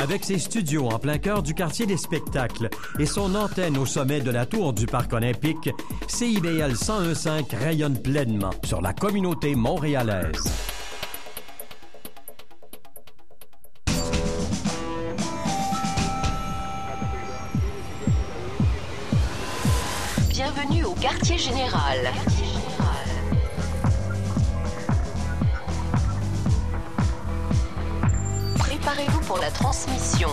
Avec ses studios en plein cœur du quartier des spectacles et son antenne au sommet de la tour du Parc olympique, CIBL 1015 rayonne pleinement sur la communauté montréalaise. Bienvenue au quartier général. Pour la transmission.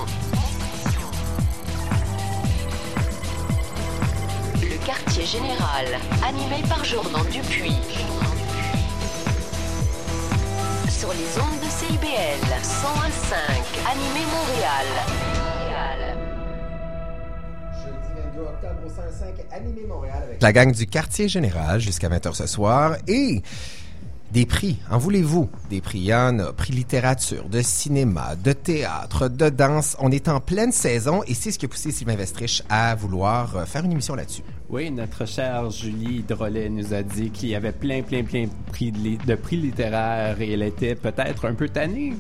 Le quartier général, animé par Jordan Dupuis. Sur les ondes de CIBL 101.5, animé Montréal. Jeudi 22 octobre au 105 Animé Montréal avec La gang du quartier général jusqu'à 20h ce soir et des prix. En voulez-vous? Des prix? Il. Prix littérature, de cinéma, de théâtre, de danse. On est en pleine saison et c'est ce qui a poussé Sylvain Vestrich à vouloir euh, faire une émission là-dessus. Oui, notre chère Julie Drolet nous a dit qu'il y avait plein, plein, plein de prix, de prix littéraires et elle était peut-être un peu tannée.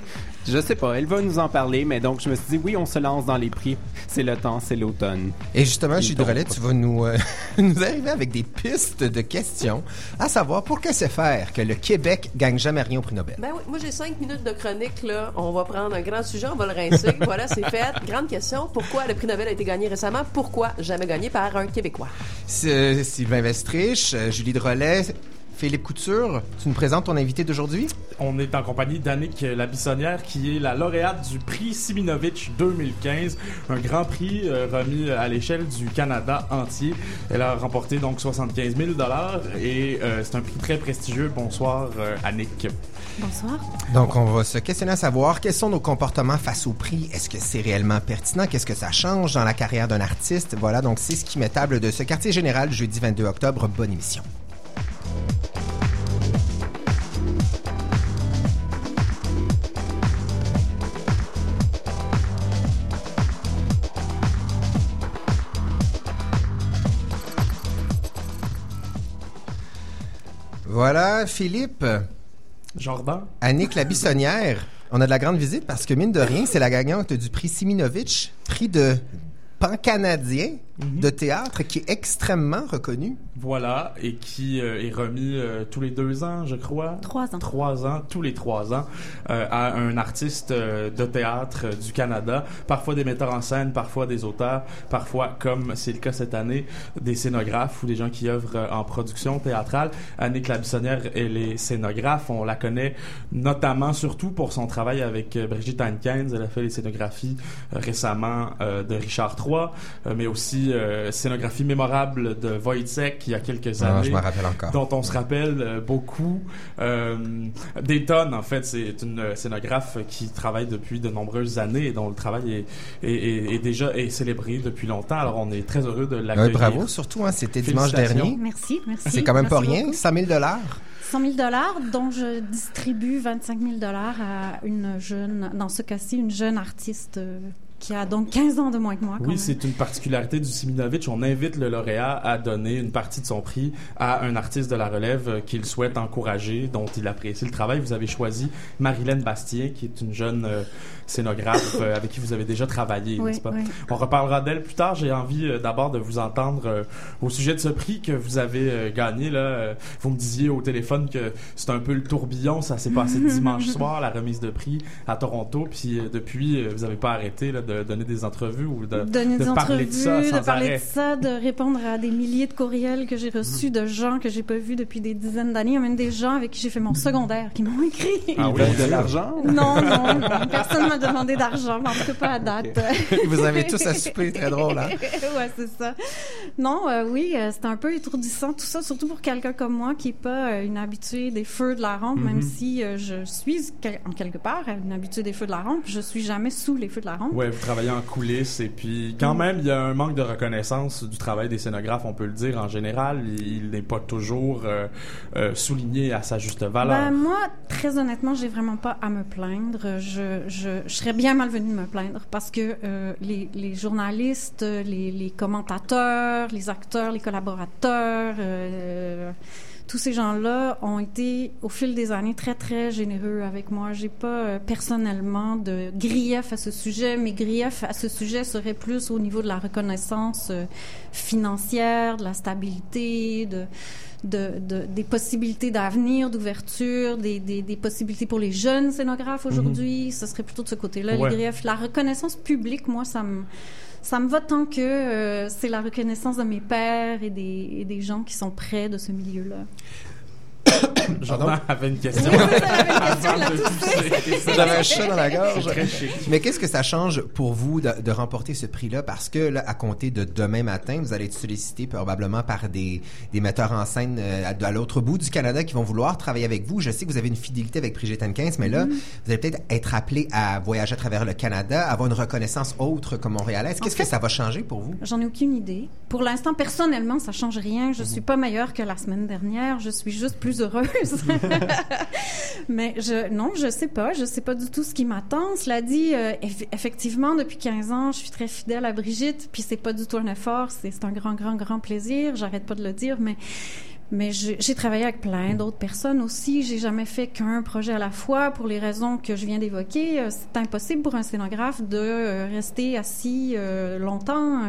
Je sais pas, elle va nous en parler, mais donc je me suis dit, oui, on se lance dans les prix. C'est le temps, c'est l'automne. Et justement, Il Gilles Drolet, tu vas nous, euh, nous arriver avec des pistes de questions, à savoir pour que c'est faire que le Québec gagne jamais rien au prix Nobel. Ben oui, moi j'ai cinq minutes de chronique là. On va prendre un grand sujet, on va le rincer. voilà, c'est fait. Grande question. Pourquoi le prix Nobel a été gagné récemment? Pourquoi jamais gagné par un Québécois? C'est Sylvain Vestrich, euh, Julie Drolet, Philippe Couture, tu nous présentes ton invité d'aujourd'hui? On est en compagnie d'Annick Labissonnière, qui est la lauréate du prix Siminovitch 2015, un grand prix euh, remis à l'échelle du Canada entier. Elle a remporté donc 75 000 dollars et euh, c'est un prix très prestigieux. Bonsoir, euh, Annick. Bonsoir. Donc, on va se questionner à savoir quels sont nos comportements face au prix? Est-ce que c'est réellement pertinent? Qu'est-ce que ça change dans la carrière d'un artiste? Voilà, donc c'est ce qui m'est table de ce quartier général jeudi 22 octobre. Bonne émission. Voilà, Philippe. Jordan. Annick la Bissonnière, on a de la grande visite parce que, mine de rien, c'est la gagnante du prix Siminovitch, prix de pan-canadien de théâtre qui est extrêmement reconnu. Voilà, et qui euh, est remis euh, tous les deux ans, je crois. Trois ans. Trois ans, tous les trois ans, euh, à un artiste euh, de théâtre euh, du Canada. Parfois des metteurs en scène, parfois des auteurs, parfois, comme c'est le cas cette année, des scénographes ou des gens qui œuvrent euh, en production théâtrale. Annick Labissonnière, elle est scénographe. On la connaît notamment, surtout pour son travail avec euh, Brigitte Hankins. Elle a fait les scénographies euh, récemment euh, de Richard III, euh, mais aussi euh, scénographie mémorable de Wojciech il y a quelques Ah, années je me rappelle encore. dont on se rappelle euh, beaucoup. Euh, Dayton, en fait, c'est une scénographe qui travaille depuis de nombreuses années et dont le travail est, est, est- est déjà est célébré depuis longtemps. Alors, on est très heureux de l'accueillir. bravo, surtout, hein, c'était dimanche dernier. Merci, merci. C'est quand même pas rien, beaucoup. 100 000 dollars. 100 000 dollars, dont je distribue 25 000 dollars à une jeune, dans ce cas-ci, une jeune artiste euh, qui a donc 15 ans de moins que moi. Oui, c'est une particularité du Siminovitch. On invite le lauréat à donner une partie de son prix à un artiste de la relève euh, qu'il souhaite encourager, dont il apprécie le travail. Vous avez choisi Marilyn Bastien, qui est une jeune euh, scénographe euh, avec qui vous avez déjà travaillé, Oui, n'est-ce pas? oui. On reparlera d'elle plus tard. J'ai envie euh, d'abord de vous entendre euh, au sujet de ce prix que vous avez euh, gagné. Là, Euh, vous me disiez au téléphone que c'est un peu le tourbillon. Ça s'est passé dimanche soir, la remise de prix à Toronto. Puis euh, depuis, euh, vous n'avez pas arrêté là, de donner des entrevues ou de, donner de des parler entrevues, de ça sans de parler arrêt? de ça, de répondre à des milliers de courriels que j'ai reçus de gens que j'ai pas vus depuis des dizaines d'années. Il y a même des gens avec qui j'ai fait mon secondaire qui m'ont écrit. Ah oui, de l'argent? Non, non, non. Personne m'a demandé d'argent, mais en tout cas pas à date. Vous avez tous à souper, très drôle, hein? ouais, c'est ça. Non, euh, oui, euh, c'est un peu étourdissant tout ça, surtout pour quelqu'un comme moi qui est pas euh, une habituée des feux de la rampe, même si euh, je suis quel- en quelque part une habituée des feux de la rampe, je suis jamais sous les feux de la rampe. Ouais, vous travaillez en coulisses et puis quand même, il y a un manque de reconnaissance du travail des scénographes, on peut le dire en général. Il, n'est pas toujours souligné à sa juste valeur. Ben, moi, très honnêtement, j'ai vraiment pas à me plaindre. Je, je, je serais bien malvenue de me plaindre parce que euh, les, les journalistes, les, les commentateurs, les acteurs, les collaborateurs, euh, tous ces gens-là ont été, au fil des années, très, très généreux avec moi. J'ai pas euh, personnellement de grief à ce sujet. Mes griefs à ce sujet seraient plus au niveau de la reconnaissance euh, financière, de la stabilité, de, de, de- des possibilités d'avenir, d'ouverture, des, des, des possibilités pour les jeunes scénographes aujourd'hui. Ce serait plutôt de ce côté-là, Ouais. les griefs. La reconnaissance publique, moi, ça me ça me va tant que euh, c'est la reconnaissance de mes pères et des, et des gens qui sont près de ce milieu-là. Jordan avait une question. Oui. J'avais un chat dans la gorge. C'est très chic. Mais qu'est-ce que ça change pour vous de, de remporter ce prix-là? Parce que, là, à compter de demain matin, vous allez être sollicité probablement par des, des metteurs en scène euh, à, à l'autre bout du Canada qui vont vouloir travailler avec vous. Je sais que vous avez une fidélité avec Brigitte Henkins, mais là, Mm-hmm. vous allez peut-être être appelé à voyager à travers le Canada, avoir une reconnaissance autre comme montréalaise. Qu'est-ce fait- que ça va changer pour vous? J'en ai aucune idée. Pour l'instant, personnellement, ça change rien. Je suis pas meilleure que la semaine dernière. Je suis juste plus heureuse. Mais je, non, je sais pas. Je sais pas du tout ce qui m'attend. Cela dit, euh, eff- effectivement, depuis 15 ans, je suis très fidèle à Brigitte. Puis c'est pas du tout un effort. C'est un grand, grand, grand plaisir. J'arrête pas de le dire, mais mais j'ai travaillé avec plein d'autres personnes aussi. J'ai jamais fait qu'un projet à la fois pour les raisons que je viens d'évoquer. Euh, C'est impossible pour un scénographe de euh, rester assis euh, longtemps.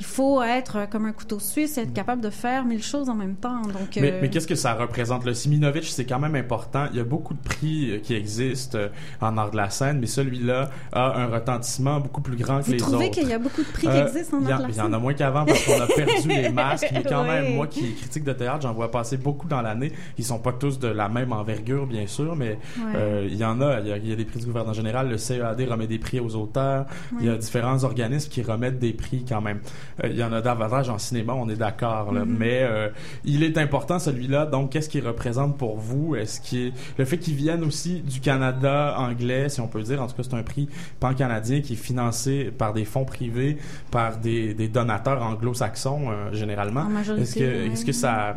Il faut être comme un couteau suisse et être capable de faire mille choses en même temps. Donc, Mais, euh, mais qu'est-ce que ça représente? Le Siminovitch, c'est quand même important. Il y a beaucoup de prix qui existent en art de la scène, mais celui-là a un retentissement beaucoup plus grand que vous les trouvez autres. qu'il y a beaucoup de prix Euh, qui existent en art de la il y en scène? a moins qu'avant parce qu'on a perdu les masques, mais quand même, moi qui est critique de théâtre, j'en vois passer beaucoup dans l'année. Ils sont pas tous de la même envergure, bien sûr, mais Ouais. euh, il y en a. Il y a, il y a des prix du gouvernement général. Le CEAD remet des prix aux auteurs. Il y a différents organismes qui remettent des prix quand même. Euh, il y en a davantage en cinéma, on est d'accord. Mm-hmm. Mais euh, il est important celui-là. Donc, qu'est-ce qu'il représente pour vous? Est-ce qu'il le fait qu'il vienne aussi du Canada anglais, si on peut dire. En tout cas, c'est un prix pan-canadien qui est financé par des fonds privés, par des, des donateurs anglo-saxons euh, généralement. Est-ce que, est-ce que ça,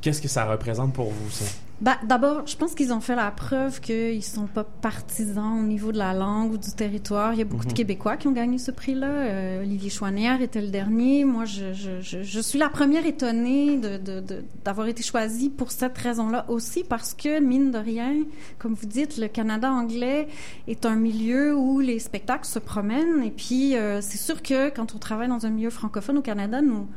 qu'est-ce que ça représente pour vous ça? Ben, D'abord, je pense qu'ils ont fait la preuve qu'ils sont pas partisans au niveau de la langue ou du territoire. Il y a beaucoup de Québécois qui ont gagné ce prix-là. Euh, Olivier Chouanière était le dernier. Moi, je, je, je, je suis la première étonnée d'avoir été choisie pour cette raison-là aussi parce que, mine de rien, comme vous dites, le Canada anglais est un milieu où les spectacles se promènent. Et puis, euh, c'est sûr que quand on travaille dans un milieu francophone au Canada, nous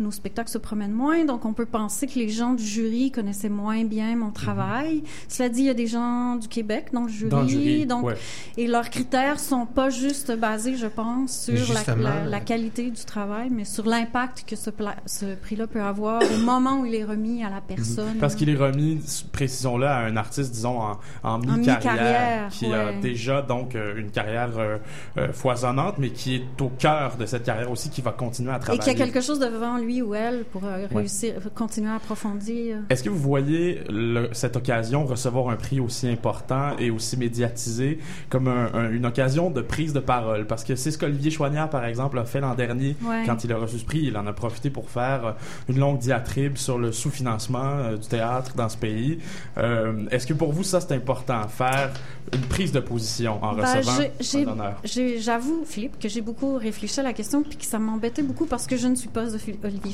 nos spectacles se promènent moins, donc on peut penser que les gens du jury connaissaient moins bien mon travail. Cela dit, il y a des gens du Québec dans le jury, Dans le jury, donc ouais. et leurs critères sont pas juste basés, je pense, sur la, qualité du travail, mais sur l'impact que ce, prix-là peut avoir au moment où il est remis à la personne. Parce qu'il est remis, précisons-le, à un artiste, disons, en, en mi-carrière, qui a déjà donc euh, une carrière euh, euh, foisonnante, mais qui est au cœur de cette carrière aussi, qui va continuer à et travailler. qu'il y a quelque chose devant lui ou elle pour euh, réussir, continuer à approfondir. Est-ce que vous voyez le- cette occasion recevoir un prix aussi important et aussi médiatisé comme un- un- une occasion de prise de parole? Parce que c'est ce qu'Olivier Chouanière, par exemple, a fait l'an dernier Ouais. quand il a reçu ce prix. Il en a profité pour faire euh, une longue diatribe sur le sous-financement euh, du théâtre dans ce pays. Euh, Est-ce que pour vous, ça, c'est important, faire une prise de position en Ben, recevant un honneur? J'avoue, Philippe, que j'ai beaucoup réfléchi à la question puis que ça m'embêtait beaucoup parce que je ne suis pas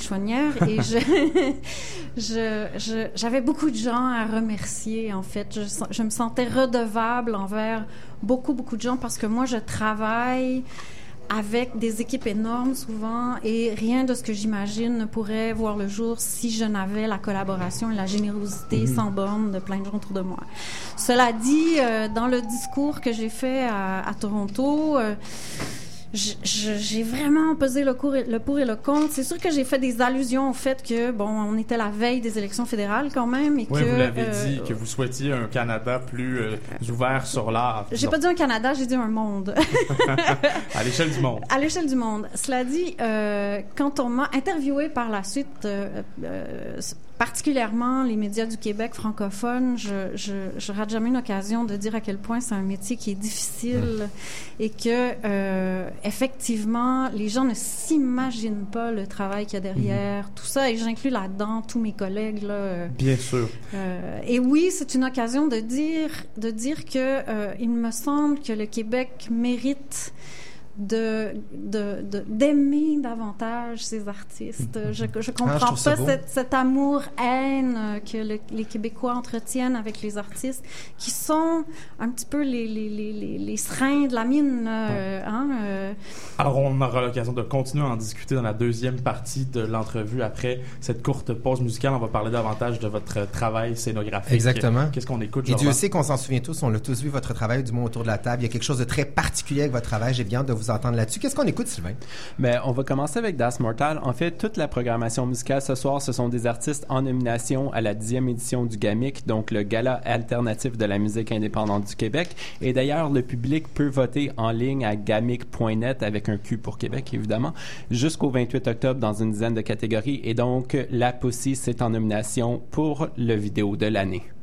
Chouanière et j'avais beaucoup de gens à remercier, en fait. Je, je me sentais redevable envers beaucoup, beaucoup de gens parce que moi, je travaille avec des équipes énormes souvent et rien de ce que j'imagine ne pourrait voir le jour si je n'avais la collaboration et la générosité sans borne de plein de gens autour de moi. Cela dit, euh, dans le discours que j'ai fait à, à Toronto, euh, j'ai vraiment pesé le, cours et- le pour et le contre. C'est sûr que j'ai fait des allusions au fait que, bon, on était la veille des élections fédérales quand même et Oui, que... vous l'avez euh, dit, que vous souhaitiez un Canada plus euh, ouvert sur l'art. J'ai pas dit un Canada, j'ai dit un monde. à l'échelle du monde. À l'échelle du monde. Cela dit, euh, quand on m'a interviewé par la suite, particulièrement les médias du Québec francophones, je, je, je rate jamais une occasion de dire à quel point c'est un métier qui est difficile et que euh, effectivement les gens ne s'imaginent pas le travail qu'il y a derrière tout ça et j'inclus là-dedans tous mes collègues là. euh, Bien sûr. euh, et oui, c'est une occasion de dire, de dire que euh, il me semble que le Québec mérite de de- de- d'aimer davantage ces artistes. Je je Ah, je comprends pas cette, cet amour-haine que le- les Québécois entretiennent avec les artistes, qui sont un petit peu les, les, les, les, les serins de la mine. euh, hein, euh. Alors, on aura l'occasion de continuer à en discuter dans la deuxième partie de l'entrevue. Après cette courte pause musicale, on va parler davantage de votre travail scénographique. Exactement. Qu'est-ce qu'on écoute, Et Dieu sait qu'on s'en souvient tous, on l'a tous vu, votre travail, du moins autour de la table. Il y a quelque chose de très particulier avec votre travail. J'ai bien hâte de vous entendre là-dessus. Qu'est-ce qu'on écoute, Sylvain? Ben, on va commencer avec Das Mortal. En fait, toute la programmation musicale ce soir, ce sont des artistes en nomination à la dixième édition du GAMIC, donc le Gala alternatif de la musique indépendante du Québec. Et d'ailleurs, le public peut voter en ligne à gamic.net avec un Q pour Québec, évidemment, jusqu'au 28 octobre dans une dizaine de catégories. Et donc, la Pussy, c'est en nomination pour le vidéo de l'année.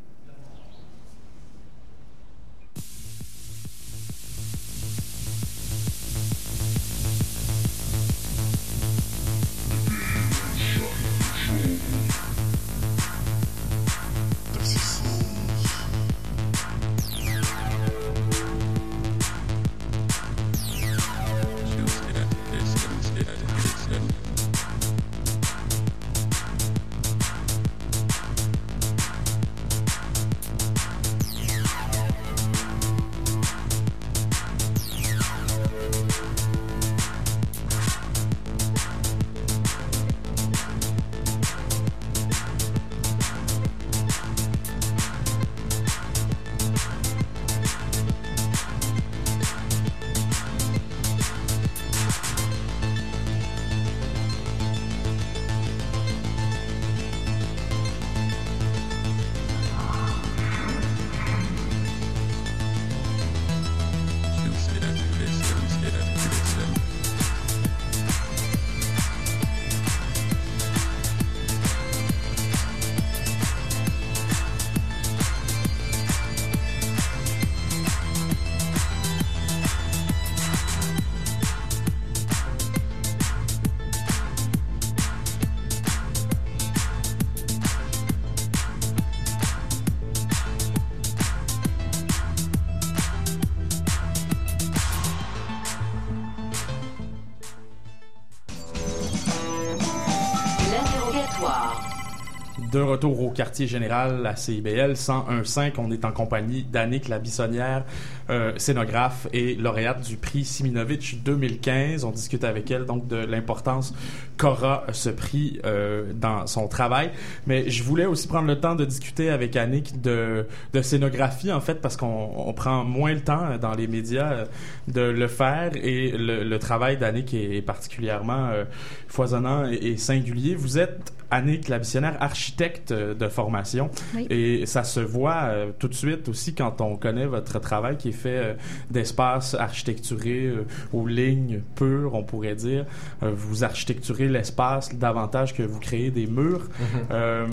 Retour au quartier général à CIBL 101.5, on est en compagnie d'Annick Labissonnière, euh, scénographe et lauréate du prix Siminovitch 2015. On discute avec elle donc de l'importance qu'aura ce prix euh, dans son travail. Mais je voulais aussi prendre le temps de discuter avec Annick de, de scénographie en fait parce qu'on on prend moins le temps dans les médias euh, de le faire et le, le travail d'Annick est, est particulièrement euh, foisonnant et, et singulier. Vous êtes Annick Labissionnaire, architecte de formation. Oui. Et ça se voit euh, tout de suite aussi quand on connaît votre travail qui est euh, d'espaces architecturés euh, aux lignes pures, on pourrait dire. Euh, vous architecturez l'espace davantage que vous créez des murs. Euh,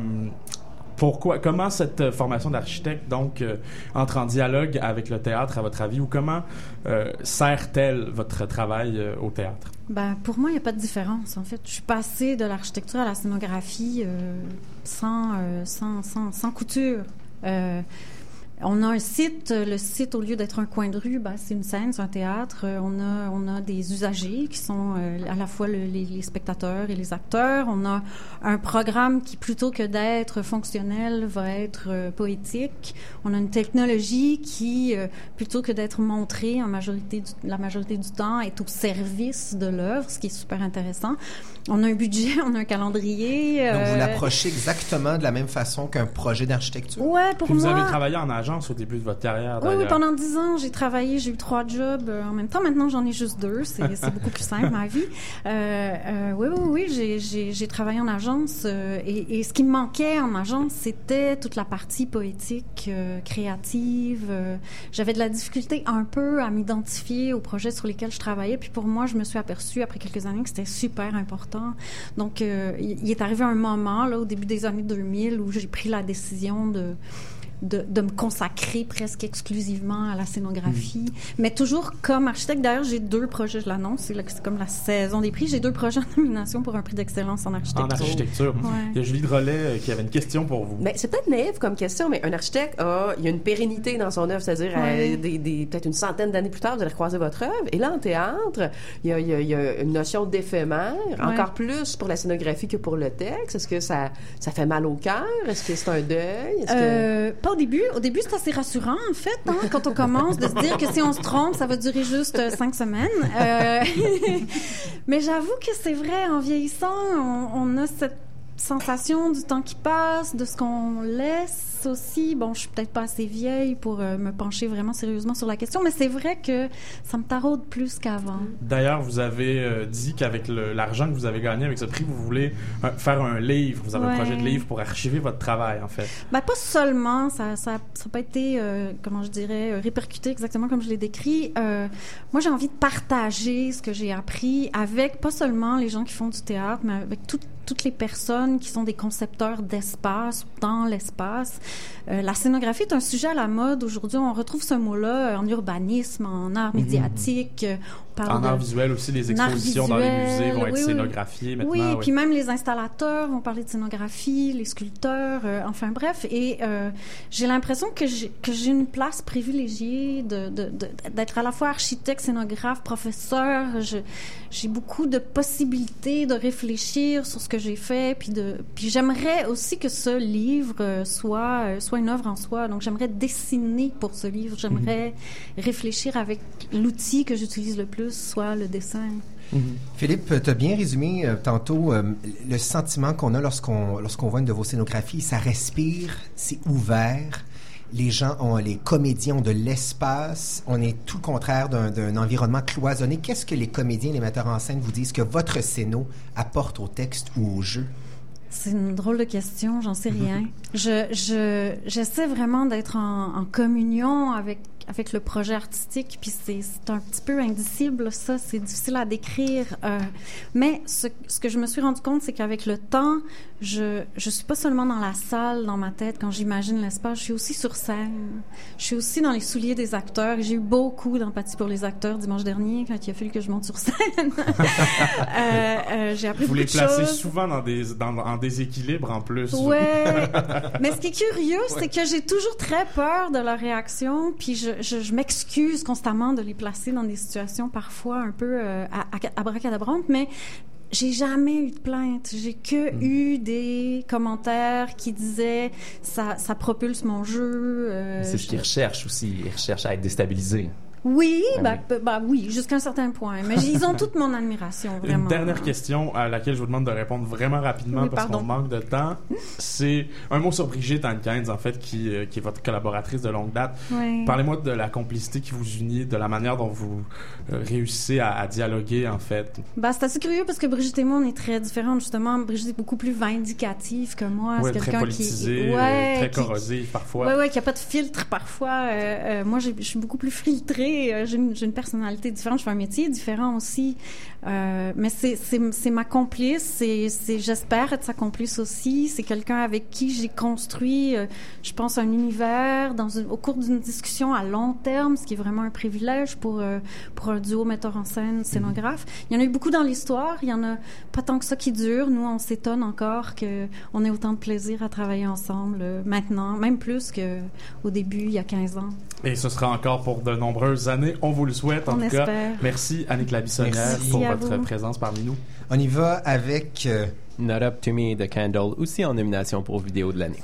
pourquoi, comment cette formation d'architecte donc euh, entre en dialogue avec le théâtre à votre avis ou comment euh, sert-elle votre travail euh, au théâtre? Ben, pour moi, il n'y a pas de différence. En fait, je suis passée de l'architecture à la scénographie euh, sans, euh, sans, sans, sans couture. Euh, on a un site, le site, au lieu d'être un coin de rue, ben, c'est une scène, c'est un théâtre. Euh, On a, on a des usagers qui sont euh, à la fois le- les, spectateurs et les acteurs. On a un programme qui, plutôt que d'être fonctionnel, va être euh, poétique. On a une technologie qui, euh, plutôt que d'être montrée en majorité du- la majorité du temps, est au service de l'œuvre, ce qui est super intéressant. On a un budget, on a un calendrier. Donc, vous euh, l'approchez exactement de la même façon qu'un projet d'architecture? Ouais, pour Puis vous moi. avez travaillé en agence au début de votre carrière Oui, oui, pendant dix ans, j'ai travaillé, j'ai eu trois jobs euh, en même temps. Maintenant, j'en ai juste deux. C'est beaucoup plus simple, ma vie. Euh, euh, oui, oui, oui, j'ai- j'ai j'ai travaillé en agence. euh, et, et ce qui me manquait en agence, c'était toute la partie poétique, euh, créative. euh, J'avais de la difficulté un peu à m'identifier aux projets sur lesquels je travaillais. Puis pour moi, je me suis aperçue après quelques années que c'était super important. Donc, euh, il est arrivé un moment, là, au début des années 2000, où j'ai pris la décision de de, de me consacrer presque exclusivement à la scénographie. Mm. Mais toujours comme architecte. D'ailleurs, j'ai deux projets, je l'annonce, c'est comme la saison des prix. J'ai deux projets en nomination pour un prix d'excellence en architecture. En architecture. Ouais. Il y a Julie Drolet euh, qui avait une question pour vous. Ben, c'est peut-être naïf comme question, mais un architecte a, il y a une pérennité dans son œuvre, c'est-à-dire Ouais. euh, des, des- peut-être une centaine d'années plus tard, vous allez croiser votre œuvre. Et là, en théâtre, il y a, il y a- il y a une notion d'éphémère, encore plus pour la scénographie que pour le texte. Est-ce que ça, ça fait mal au cœur? Est-ce que c'est un deuil? Est-ce que... Au début. Au début, c'est assez rassurant, en fait, hein, quand on commence, de se dire que si on se trompe, ça va durer juste euh, cinq semaines. Euh, mais j'avoue que c'est vrai, en vieillissant, on a cette sensation du temps qui passe, de ce qu'on laisse aussi. Bon, je suis peut-être pas assez vieille pour euh, me pencher vraiment sérieusement sur la question, mais c'est vrai que ça me taraude plus qu'avant. D'ailleurs, vous avez euh, dit qu'avec l'argent que vous avez gagné avec ce prix, vous voulez euh, faire un livre. Vous avez un projet de livre pour archiver votre travail, en fait. Ben, pas seulement, ça ça ça n'a pas été, euh, comment je dirais, répercuté exactement comme je l'ai décrit. Moi, j'ai envie de partager ce que j'ai appris avec pas seulement les gens qui font du théâtre, mais avec tout- toutes les personnes qui sont des concepteurs d'espace dans l'espace. Euh, la scénographie est un sujet à la mode aujourd'hui. On retrouve ce mot-là en urbanisme, en art médiatique. euh, parle En de- art visuel aussi, les expositions dans les musées vont être oui, scénographiées maintenant. Oui, ouais. puis même les installateurs vont parler de scénographie, les sculpteurs, euh, enfin bref. Et euh, j'ai l'impression que j'ai une place privilégiée de de- de- d'être à la fois architecte, scénographe, professeur. J'ai beaucoup de possibilités de réfléchir sur ce que j'ai fait, puis de puis j'aimerais aussi que ce livre soit euh, soit une œuvre en soi. Donc j'aimerais dessiner pour ce livre. J'aimerais réfléchir avec l'outil que j'utilise le plus, soit le dessin. Philippe, tu as bien résumé euh, tantôt euh, le sentiment qu'on a lorsqu'on lorsqu'on voit une de vos scénographies. Ça respire, c'est ouvert. Les gens ont, les comédiens ont de l'espace. On est tout le contraire d'un d'un environnement cloisonné. Qu'est-ce que les comédiens, les metteurs en scène vous disent que votre scéno apporte au texte ou au jeu? C'est une drôle de question, j'en sais rien. je, je, j'essaie vraiment d'être en, en communion avec, avec le projet artistique, puis c'est, un petit peu indicible, ça, c'est difficile à décrire. Euh, mais ce, ce que je me suis rendu compte, c'est qu'avec le temps, je, je suis pas seulement dans la salle, dans ma tête, quand j'imagine l'espace, je suis aussi sur scène. Je suis aussi dans les souliers des acteurs. J'ai eu beaucoup d'empathie pour les acteurs dimanche dernier, quand il a fallu que je monte sur scène. Euh, euh, j'ai appris Vous beaucoup les placez choses. souvent dans des, dans, en déséquilibre en plus. Ouais. Mais ce qui est curieux, c'est que j'ai toujours très peur de leur réaction, puis je, je, je m'excuse constamment de les placer dans des situations parfois un peu euh, à, à, abracadabrantes, mais j'ai jamais eu de plainte. J'ai que Hmm. eu des commentaires qui disaient ça, ça propulse mon jeu. euh, C'est ce je- qu'ils recherchent aussi. Ils recherchent à être déstabilisés. Oui, Ah bah, oui, jusqu'à un certain point. Mais ils ont toute mon admiration, vraiment. Une dernière question à laquelle je vous demande de répondre vraiment rapidement Oui, parce qu'on manque de temps. C'est un mot sur Brigitte Hankins, en fait, qui, euh, qui est votre collaboratrice de longue date. Parlez-moi de la complicité qui vous unit, de la manière dont vous euh, réussissez à, à dialoguer, en fait. Bah, c'est assez curieux parce que Brigitte et moi, on est très différentes. Justement, Brigitte est beaucoup plus vindicative que moi. Ouais, c'est très quelqu'un qui. Ouais, euh, très corrosive parfois. Ouais, ouais, qui a pas de filtre parfois. Euh, euh, moi, je suis beaucoup plus filtrée. Euh, j'ai une, j'ai une personnalité différente. Je fais un métier différent aussi. Euh, mais c'est, c'est, c'est ma complice. C'est, c'est, j'espère être sa complice aussi. C'est quelqu'un avec qui j'ai construit, euh, je pense, un univers dans une, au cours d'une discussion à long terme, ce qui est vraiment un privilège pour, euh, pour un duo metteur en scène, scénographe. Il y en a eu beaucoup dans l'histoire. Il y en a pas tant que ça qui dure. Nous, on s'étonne encore que on ait autant de plaisir à travailler ensemble euh, maintenant, même plus que au début, il y a 15 ans. Et ce sera encore pour de nombreuses années. On vous le souhaite, en On tout cas. espère. Merci, Annick Labissonnière, Merci. pour Merci à votre vous. présence parmi nous. On y va avec euh, Not Up To Me de Candle, aussi en nomination pour vidéo de l'année.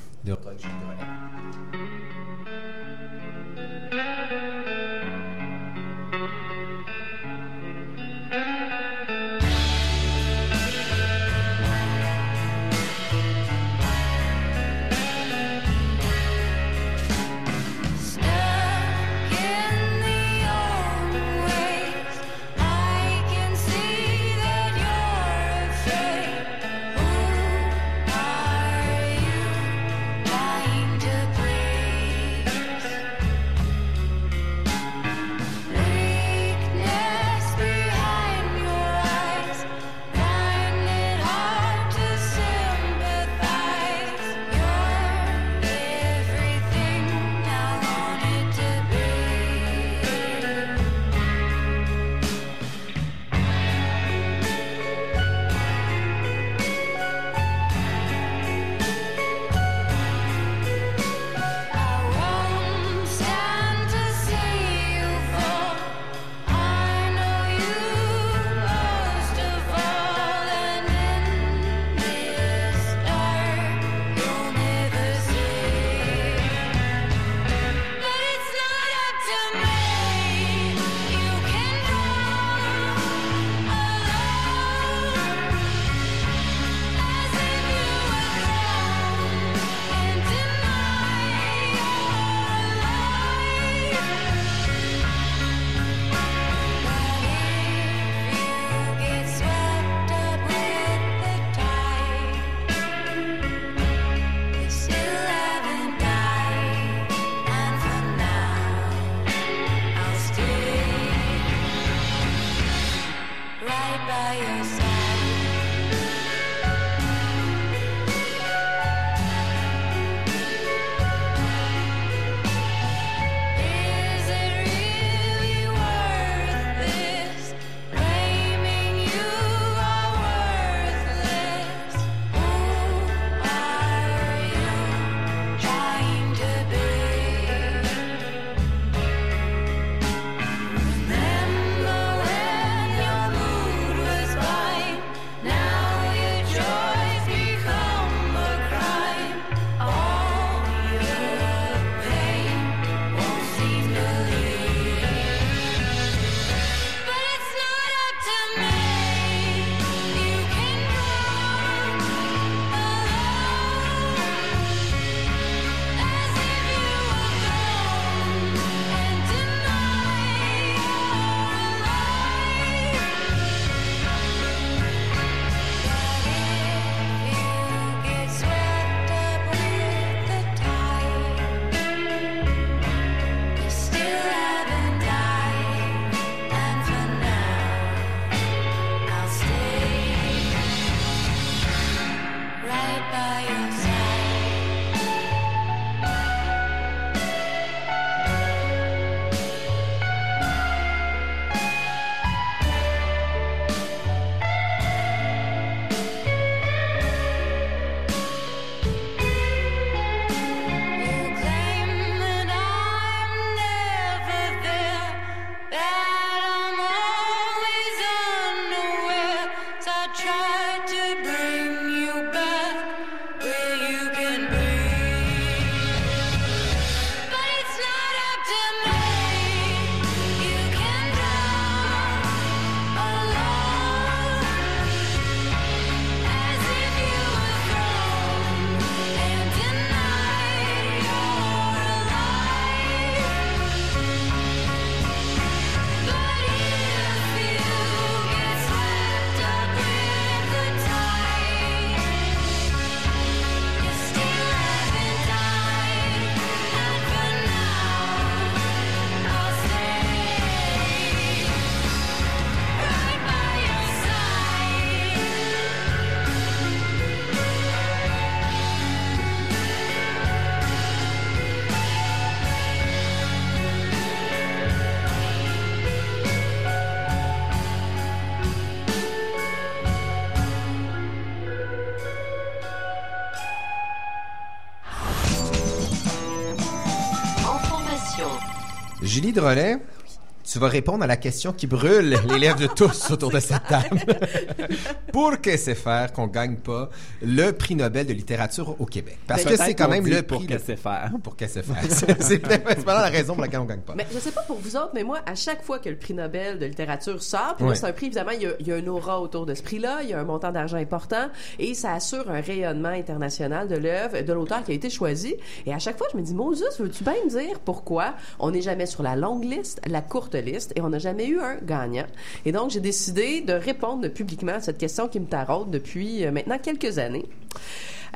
Julie Drolet, tu vas répondre à la question qui brûle les lèvres de tous autour de cette table. Pour que c'est faire qu'on gagne pas le prix Nobel de littérature au Québec? Parce que Peut-être c'est quand même le pour prix. que c'est faire. Pour que c'est faire. C'est principalement la raison pour laquelle on gagne pas. Mais je sais pas pour vous autres, mais moi, à chaque fois que le prix Nobel de littérature sort, puis Ouais. c'est un prix, évidemment, il y, a, il y a un aura autour de ce prix-là, il y a un montant d'argent important, et ça assure un rayonnement international de l'œuvre, de l'auteur qui a été choisi. Et à chaque fois, je me dis, Moses, veux-tu bien me dire pourquoi on n'est jamais sur la longue liste, la courte liste, et on n'a jamais eu un gagnant? Et donc, j'ai décidé de répondre publiquement à cette question qui me taraude depuis euh, maintenant quelques années.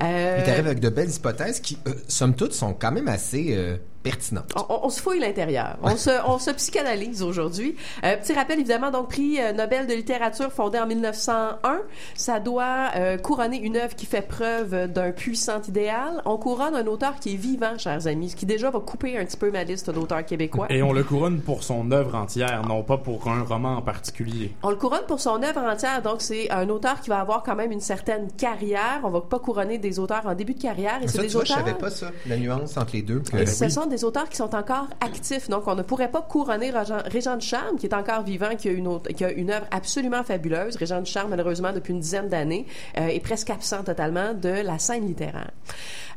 Euh, Il t'arrive avec de belles hypothèses qui, euh, somme toute, sont quand même assez pertinentes. On, on- on se fouille l'intérieur. On se, on se psychanalyse aujourd'hui. Euh, petit rappel, évidemment, donc prix euh, Nobel de littérature fondé en 1901. Ça doit euh, couronner une œuvre qui fait preuve d'un puissant idéal. On couronne un auteur qui est vivant, chers amis, ce qui déjà va couper un petit peu ma liste d'auteurs québécois. Et on le couronne pour son œuvre entière, non pas pour un roman en particulier. On le couronne pour son œuvre entière, donc c'est un auteur qui va avoir quand même une certaine carrière. On va pas couronner des auteurs en début de carrière. Et c'est ça, des tu vois, je savais pas ça, la nuance entre les deux. que- Et ce sont des auteurs qui sont encore actifs. Donc, on ne pourrait pas couronner Régent, de Charme, qui est encore vivant, qui a une, œuvre absolument fabuleuse. Régent de Charme, malheureusement, depuis une dizaine d'années, euh, est presque absent totalement de la scène littéraire.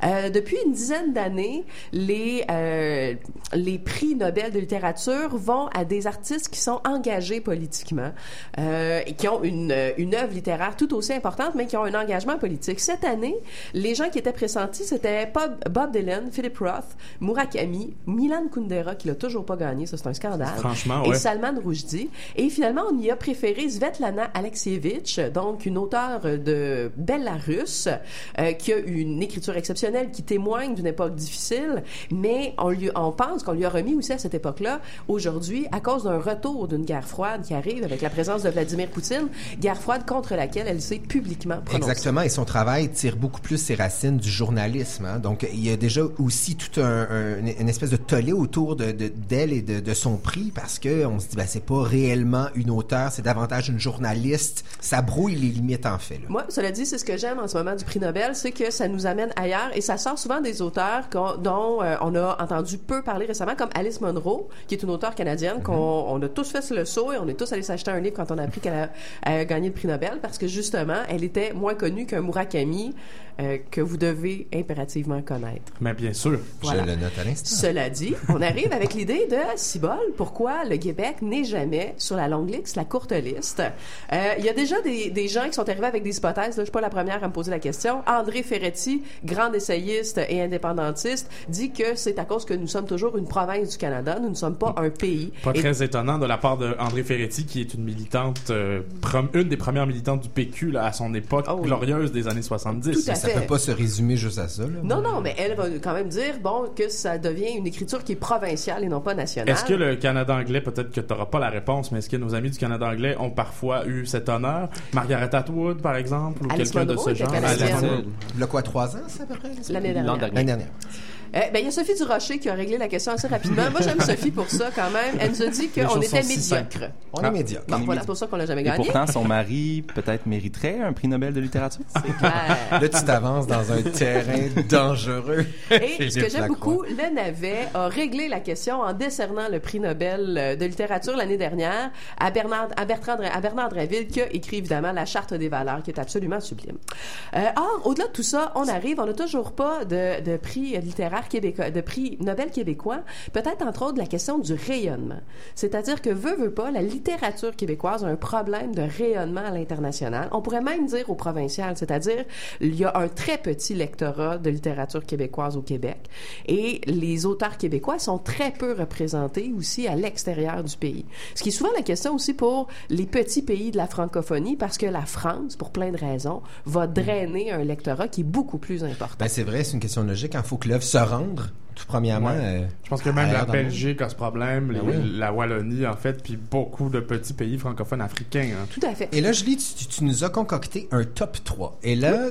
Euh, depuis une dizaine d'années, les, euh, les prix Nobel de littérature vont à des artistes qui sont engagés politiquement et qui ont une, une œuvre littéraire tout aussi importante, mais qui ont un engagement politique. Cette année, les gens qui étaient pressentis, c'était Bob, Dylan, Philip Roth, Murak- Milan Kundera qui l'a toujours pas gagné, ça c'est un scandale. Franchement, Et ouais. Salman Rushdie. Et finalement, on y a préféré Svetlana Alexievitch, donc une auteure de Belarus, euh, qui a une écriture exceptionnelle, qui témoigne d'une époque difficile, mais on, lui, on pense qu'on lui a remis aussi à cette époque-là, aujourd'hui, à cause d'un retour d'une guerre froide qui arrive avec la présence de Vladimir Poutine, guerre froide contre laquelle elle s'est publiquement prononcée. Exactement, et son travail tire beaucoup plus ses racines du journalisme. hein. Donc, il y a déjà aussi tout un, un- une espèce de tollé autour de de- d'elle et de, de son prix parce que on se dit, ben, c'est pas réellement une auteure, c'est davantage une journaliste. Ça brouille les limites en fait. là. Moi, cela dit, c'est ce que j'aime en ce moment du prix Nobel, c'est que ça nous amène ailleurs et ça sort souvent des auteurs qu'on- dont euh, on a entendu peu parler récemment, comme Alice Munro, qui est une auteure canadienne qu'on on a tous fait le saut et on est tous allés s'acheter un livre quand on a appris qu'elle a, a gagné le prix Nobel parce que justement, elle était moins connue qu'un Murakami euh, que vous devez impérativement connaître. Mais bien sûr. Voilà. Je le note à l'instant. Cela dit, on arrive avec l'idée de Cibol, pourquoi le Québec n'est jamais sur la longue liste, la courte liste? Euh, Il y a déjà des, des gens qui sont arrivés avec des hypothèses, là, je suis pas la première à me poser la question. André Ferretti, grand essayiste et indépendantiste, dit que c'est à cause que nous sommes toujours une province du Canada, nous ne sommes pas un pays. Pas Et- très étonnant de la part de André Ferretti, qui est une militante, euh, prom- une des premières militantes du PQ là, à son époque Oh oui. glorieuse des années 70. Tout à Ça fait. peut pas se résumer juste à ça. là. Non, non, mais elle va quand même dire, bon, que ça devient une écriture qui est provinciale et non pas nationale. Est-ce que le Canada anglais, peut-être que tu n'auras pas la réponse, mais est-ce que nos amis du Canada anglais ont parfois eu cet honneur? Margaret Atwood, par exemple, ou quelqu'un de ce genre? quoi, trois ans, ça, à peu près? L'année dernière. L'année dernière. Euh, ben, il y a Sophie Durocher qui a réglé la question assez rapidement. Moi, j'aime Sophie pour ça, quand même. Elle nous a dit qu'on était médiocre. On Ah. est médiocre. Bon, voilà, c'est pour ça qu'on l'a jamais Et gagné. pourtant, son mari peut-être mériterait un prix Nobel de littérature. C'est clair. Là, tu t'avances dans un terrain dangereux. Et ce que j'aime beaucoup, le Navet a réglé la question en décernant le prix Nobel euh, de littérature l'année dernière à Bernard, à Bertrand, à Bernard Draville, qui a écrit évidemment la Charte des valeurs, qui est absolument sublime. Euh, or, au-delà de tout ça, on arrive, on n'a toujours pas de, de prix littéraire québécois, de prix Nobel québécois. Peut-être entre autres la question du rayonnement. C'est-à-dire que veut, veut pas, la littérature québécoise a un problème de rayonnement à l'international. On pourrait même dire au provincial, c'est-à-dire il y a un très petit lectorat de littérature québécoise au Québec et les auteurs québécois sont très peu représentés aussi à l'extérieur du pays. Ce qui est souvent la question aussi pour les petits pays de la francophonie parce que la France, pour plein de raisons, va drainer un lectorat qui est beaucoup plus important. Ben, c'est vrai, c'est une question logique. Il faut que l'œuvre se rende, tout premièrement. Ouais. euh, Je pense que même la. Belgique a ce problème, les- Ben oui. la Wallonie, en fait, puis beaucoup de petits pays francophones africains. hein. Tout à fait. Et là, Julie, tu, tu- nous as concocté un top 3. Et là,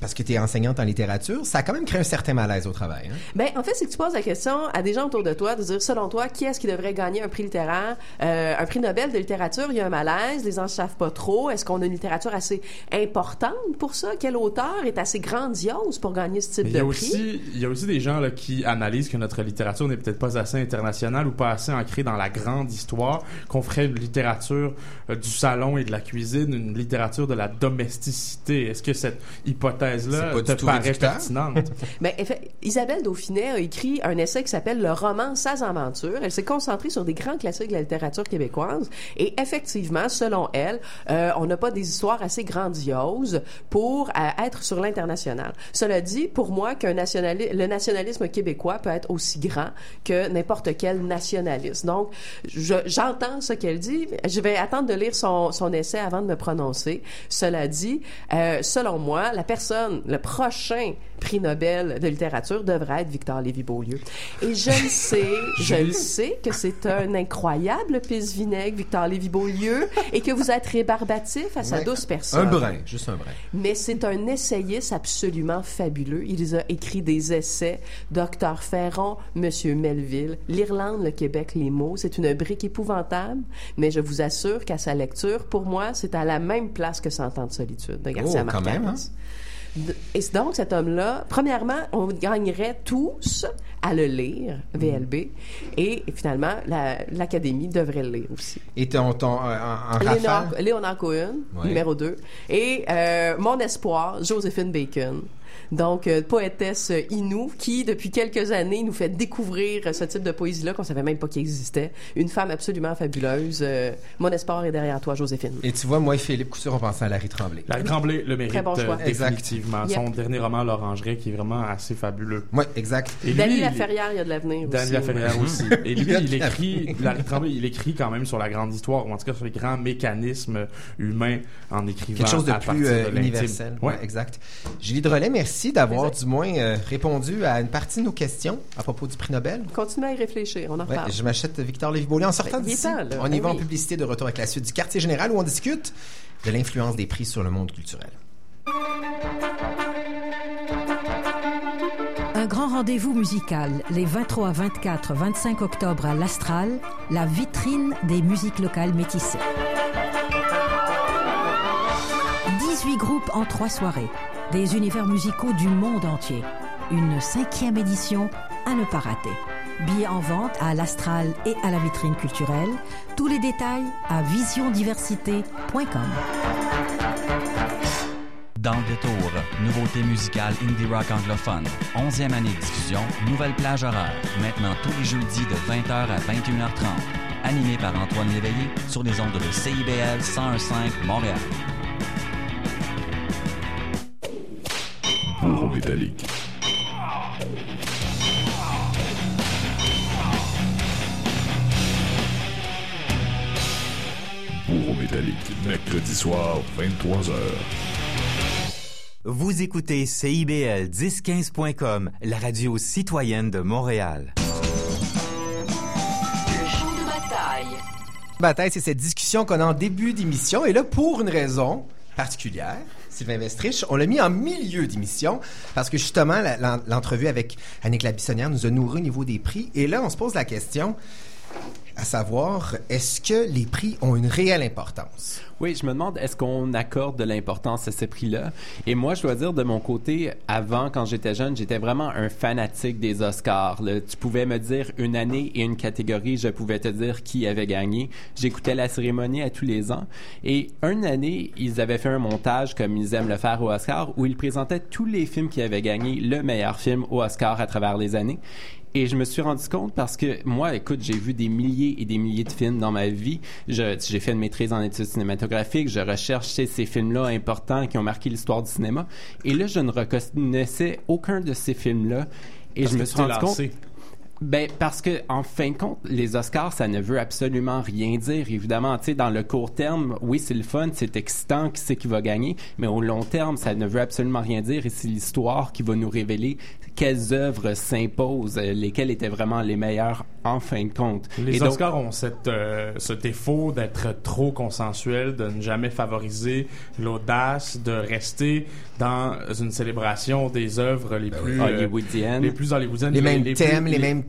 parce que tu es enseignante en littérature, ça a quand même créé un certain malaise au travail. hein? Ben, en fait, c'est que tu poses la question à des gens autour de toi de dire, selon toi, qui est-ce qui devrait gagner un prix littéraire, euh, un prix Nobel de littérature? Il y a un malaise, les gens ne savent pas trop. Est-ce qu'on a une littérature assez importante pour ça? Quel auteur est assez grandiose pour gagner ce type Mais il y de a prix? aussi, il y a aussi des gens là, qui analysent que notre littérature n'est peut-être pas assez internationale ou pas assez ancrée dans la grande histoire, qu'on ferait une littérature euh, du salon et de la cuisine, une littérature de la domesticité. Est-ce que cette hypothèse-là te tout paraît réducteur. pertinente? Ben, Isabelle Dauphinet a écrit un essai qui s'appelle Le roman sans aventure. Elle s'est concentrée sur des grands classiques de la littérature québécoise. Et effectivement, selon elle, euh, on n'a pas des histoires assez grandioses pour euh, être sur l'international. Cela dit, pour moi, qu'un nationali le nationalisme québécois peut être aussi grand que n'importe quel nationaliste. Donc, je- j'entends ce qu'elle dit. Je vais attendre de lire son, son essai avant de me prononcer. Cela dit, euh, selon moi, la personne, le prochain prix Nobel de littérature devrait être Victor Lévy-Beaulieu. Et je le sais, je le sais que c'est un incroyable pisse-vinaigre, Victor Lévy-Beaulieu, et que vous êtes rébarbatif à sa Ouais. douce personne. Un brin, juste un brin. Mais c'est un essayiste absolument fabuleux. Il a écrit des essais. Docteur Ferron, Monsieur Melville, l'Irlande, le Québec, les mots. C'est une brique épouvantable, mais je vous assure qu'à sa lecture, pour moi, c'est à la même place que Cent ans de solitude de Garcia Oh, quand Marquez. même, hein? Et donc, cet homme-là, premièrement, on gagnerait tous à le lire, VLB, et finalement, la- l'Académie devrait le lire aussi. Et ton, ton, en, en Léonard? Léonard Cohen, numéro 2. Et euh, Mon espoir, Joséphine Bacon. Donc, euh, poétesse Inou, qui, depuis quelques années, nous fait découvrir ce type de poésie-là qu'on savait même pas qu'il existait. Une femme absolument fabuleuse. Euh, mon espoir est derrière toi, Joséphine. Et tu vois, moi et Philippe Couture, on pensait à Larry Tremblay. Larry Tremblay le mérite Très bon choix. euh, définitivement. Exact. Son Yep. dernier roman, L'Orangerie, qui est vraiment assez fabuleux. Oui, exact. Et il- Laferrière, il y a de l'avenir Dany aussi. Laferrière ouais. aussi. Et lui, Il écrit, Larry Tremblay, il écrit quand même sur la grande histoire, ou en tout cas sur les grands mécanismes humains en écrivant Quelque chose de à plus partir euh, de universel. Ouais. Ouais, exact. Julie Drolet, merci d'avoir du moins euh, répondu à une partie de nos questions à propos du prix Nobel. Continuez à y réfléchir, on en Ouais, je m'achète Victor Lévy-Beaulieu en sortant Ben, d'ici. On y Ben va en publicité de retour avec la suite du quartier général où on discute de l'influence des prix sur le monde culturel. Un grand rendez-vous musical les 23, 24, 25 octobre à l'Astral, la vitrine des musiques locales métissées. 18 groupes en trois soirées, des univers musicaux du monde entier. Une cinquième édition à ne pas rater. Billets en vente à l'Astral et à la vitrine culturelle. Tous les détails à visiondiversité.com. Dans le détour, nouveauté musicale indie rock anglophone. 11e année de diffusion, nouvelle plage horaire. Maintenant tous les jeudis de 20h à 21h30. Animé par Antoine Léveillé sur les ondes de CIBL 101.5 Montréal. Bourreau métallique. Bourreau métallique, mercredi soir, 23h. Vous écoutez CIBL 1015.com, la radio citoyenne de Montréal. Le champ de bataille. Bataille, c'est cette discussion qu'on a en début d'émission. Et là, pour une raison particulière, Sylvain Vestrich, on l'a mis en milieu d'émission parce que justement, l'entrevue avec Annick Labissonnière nous a nourri au niveau des prix. Et là, on se pose la question à savoir, est-ce que les prix ont une réelle importance? Oui, je me demande, est-ce qu'on accorde de l'importance à ces prix-là? Et moi, je dois dire, de mon côté, avant, quand j'étais jeune, j'étais vraiment un fanatique des Oscars. Tu pouvais me dire une année et une catégorie, je pouvais te dire qui avait gagné. J'écoutais la cérémonie à tous les ans. Et une année, ils avaient fait un montage, comme ils aiment le faire au Oscar, où ils présentaient tous les films qui avaient gagné le meilleur film au Oscar à travers les années. Et je me suis rendu compte parce que moi, écoute, j'ai vu des milliers et des milliers de films dans ma vie. J'ai fait une maîtrise en études cinématographiques. Je sais, ces films-là importants qui ont marqué l'histoire du cinéma. Et là, je ne reconnaissais aucun de ces films-là. Et Parce je me suis rendu compte. Ben parce que en fin de compte, les Oscars, ça ne veut absolument rien dire. Évidemment, tu sais, dans le court terme, oui, c'est le fun, c'est excitant, qui c'est qui va gagner, mais au long terme, ça ne veut absolument rien dire. Et c'est l'histoire qui va nous révéler quelles œuvres s'imposent, euh, lesquelles étaient vraiment les meilleures en fin de compte. Les Et donc- Oscars ont cette, euh, ce défaut d'être trop consensuels, de ne jamais favoriser l'audace, de rester dans une célébration des œuvres les plus euh, Hollywoodiennes. les plus hollywoodiennes, Les mêmes plus- thèmes, les mêmes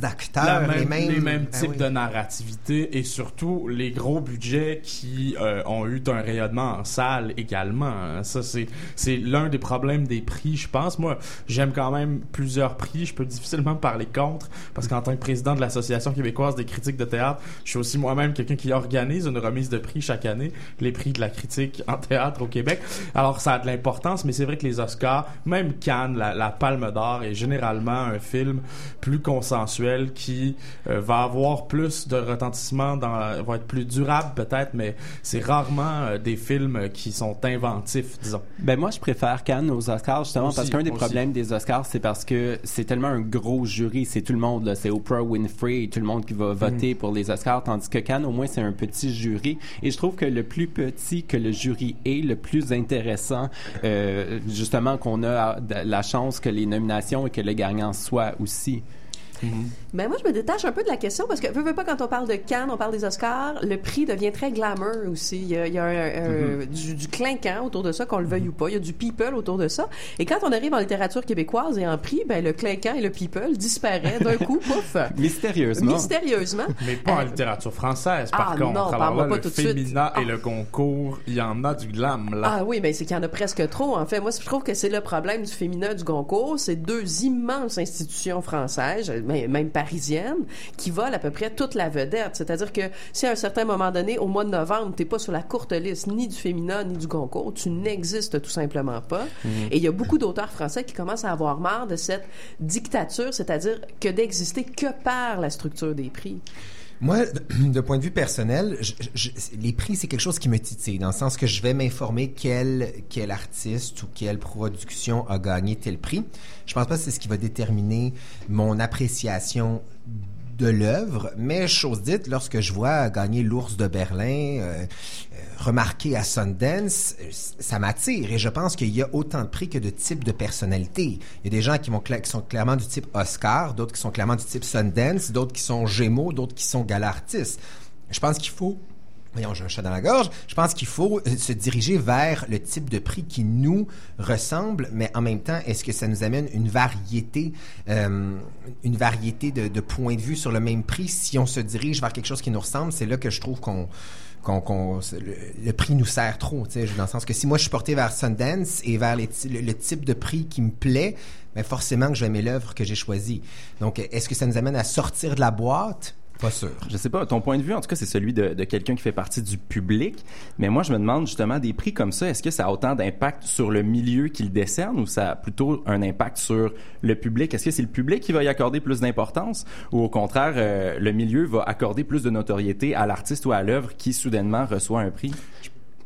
d'acteurs, les mêmes... les mêmes Ben types oui. de narrativité et surtout les gros budgets qui euh, ont eu un rayonnement en salle également. hein. Ça, c'est, c'est l'un des problèmes des prix, je pense. Moi, j'aime quand même plusieurs prix. Je peux difficilement parler contre parce qu'en tant que président de l'Association québécoise des critiques de théâtre, je suis aussi moi-même quelqu'un qui organise une remise de prix chaque année, les prix de la critique en théâtre au Québec. Alors, ça a de l'importance, mais c'est vrai que les Oscars, même Cannes, la, la Palme d'Or est généralement un film plus qui euh, va avoir plus de retentissement, dans, va être plus durable peut-être, mais c'est rarement euh, des films qui sont inventifs, disons. Ben moi, je préfère Cannes aux Oscars justement Aussi, parce qu'un des aussi. problèmes des Oscars, c'est parce que c'est tellement un gros jury, c'est tout le monde là, c'est Oprah Winfrey et tout le monde qui va voter pour les Oscars, tandis que Cannes au moins c'est un petit jury. Et je trouve que le plus petit que le jury est, le plus intéressant, euh, justement qu'on a la chance que les nominations et que le gagnant soit aussi. Ben moi, je me détache un peu de la question parce que, veux, veux pas, quand on parle de Cannes, on parle des Oscars, le prix devient très glamour aussi. Il y a, il y a un- un- Mm-hmm. du, du clinquant autour de ça, qu'on le veuille ou pas. Il y a du people autour de ça. Et quand on arrive en littérature québécoise et en prix, ben le clinquant et le people disparaît d'un coup, pouf. Mystérieusement. Mystérieusement. Mais pas en Euh, littérature française, par ah contre. non, Alors parle-moi là, pas le tout de suite. féminin Ah. et le concours, il y en a du glam, là. Ah oui, mais c'est qu'il y en a presque trop. En fait, moi, je trouve que c'est le problème du féminin du Goncourt. C'est deux immenses institutions françaises. Même parisienne, qui vole à peu près toute la vedette. C'est-à-dire que si à un certain moment donné, au mois de novembre, t'es pas sur la courte liste ni du féminin ni du Goncourt, tu n'existes tout simplement pas. Mhm. Et il y a beaucoup d'auteurs français qui commencent à avoir marre de cette dictature, c'est-à-dire que d'exister que par la structure des prix. Moi, de point de vue personnel, les prix, c'est quelque chose qui me titille, dans le sens que je vais m'informer quel, quel artiste ou quelle production a gagné tel prix. Je pense pas que c'est ce qui va déterminer mon appréciation de l'œuvre, mais chose dite, lorsque je vois gagner l'ours de Berlin, euh, remarqué à Sundance, euh, ça m'attire et je pense qu'il y a autant de prix que de types de personnalités. Il y a des gens qui, vont cla- qui sont clairement du type Oscar, d'autres qui sont clairement du type Sundance, d'autres qui sont Gémeaux, d'autres qui sont gala artistes. Je pense qu'il faut Voyons, j'ai un chat dans la gorge. Je pense qu'il faut euh, se diriger vers le type de prix qui nous ressemble, mais en même temps, est-ce que ça nous amène une variété, euh, une variété de points de vue sur le même prix? Si on se dirige vers quelque chose qui nous ressemble? C'est là que je trouve qu'on qu'on, le, prix nous sert trop, dans le sens que si moi je suis porté vers Sundance et vers le, le type de prix qui me plaît, ben forcément que je vais aimer l'œuvre que j'ai choisie. Donc, est-ce que ça nous amène à sortir de la boîte? Pas sûr. Je sais pas, ton point de vue, en tout cas, c'est celui de, de quelqu'un qui fait partie du public. Mais moi, je me demande justement, des prix comme ça, est-ce que ça a autant d'impact sur le milieu qu'il décerne ou ça a plutôt un impact sur le public? Est-ce que c'est le public qui va y accorder plus d'importance ou au contraire, euh, le milieu va accorder plus de notoriété à l'artiste ou à l'œuvre qui soudainement reçoit un prix?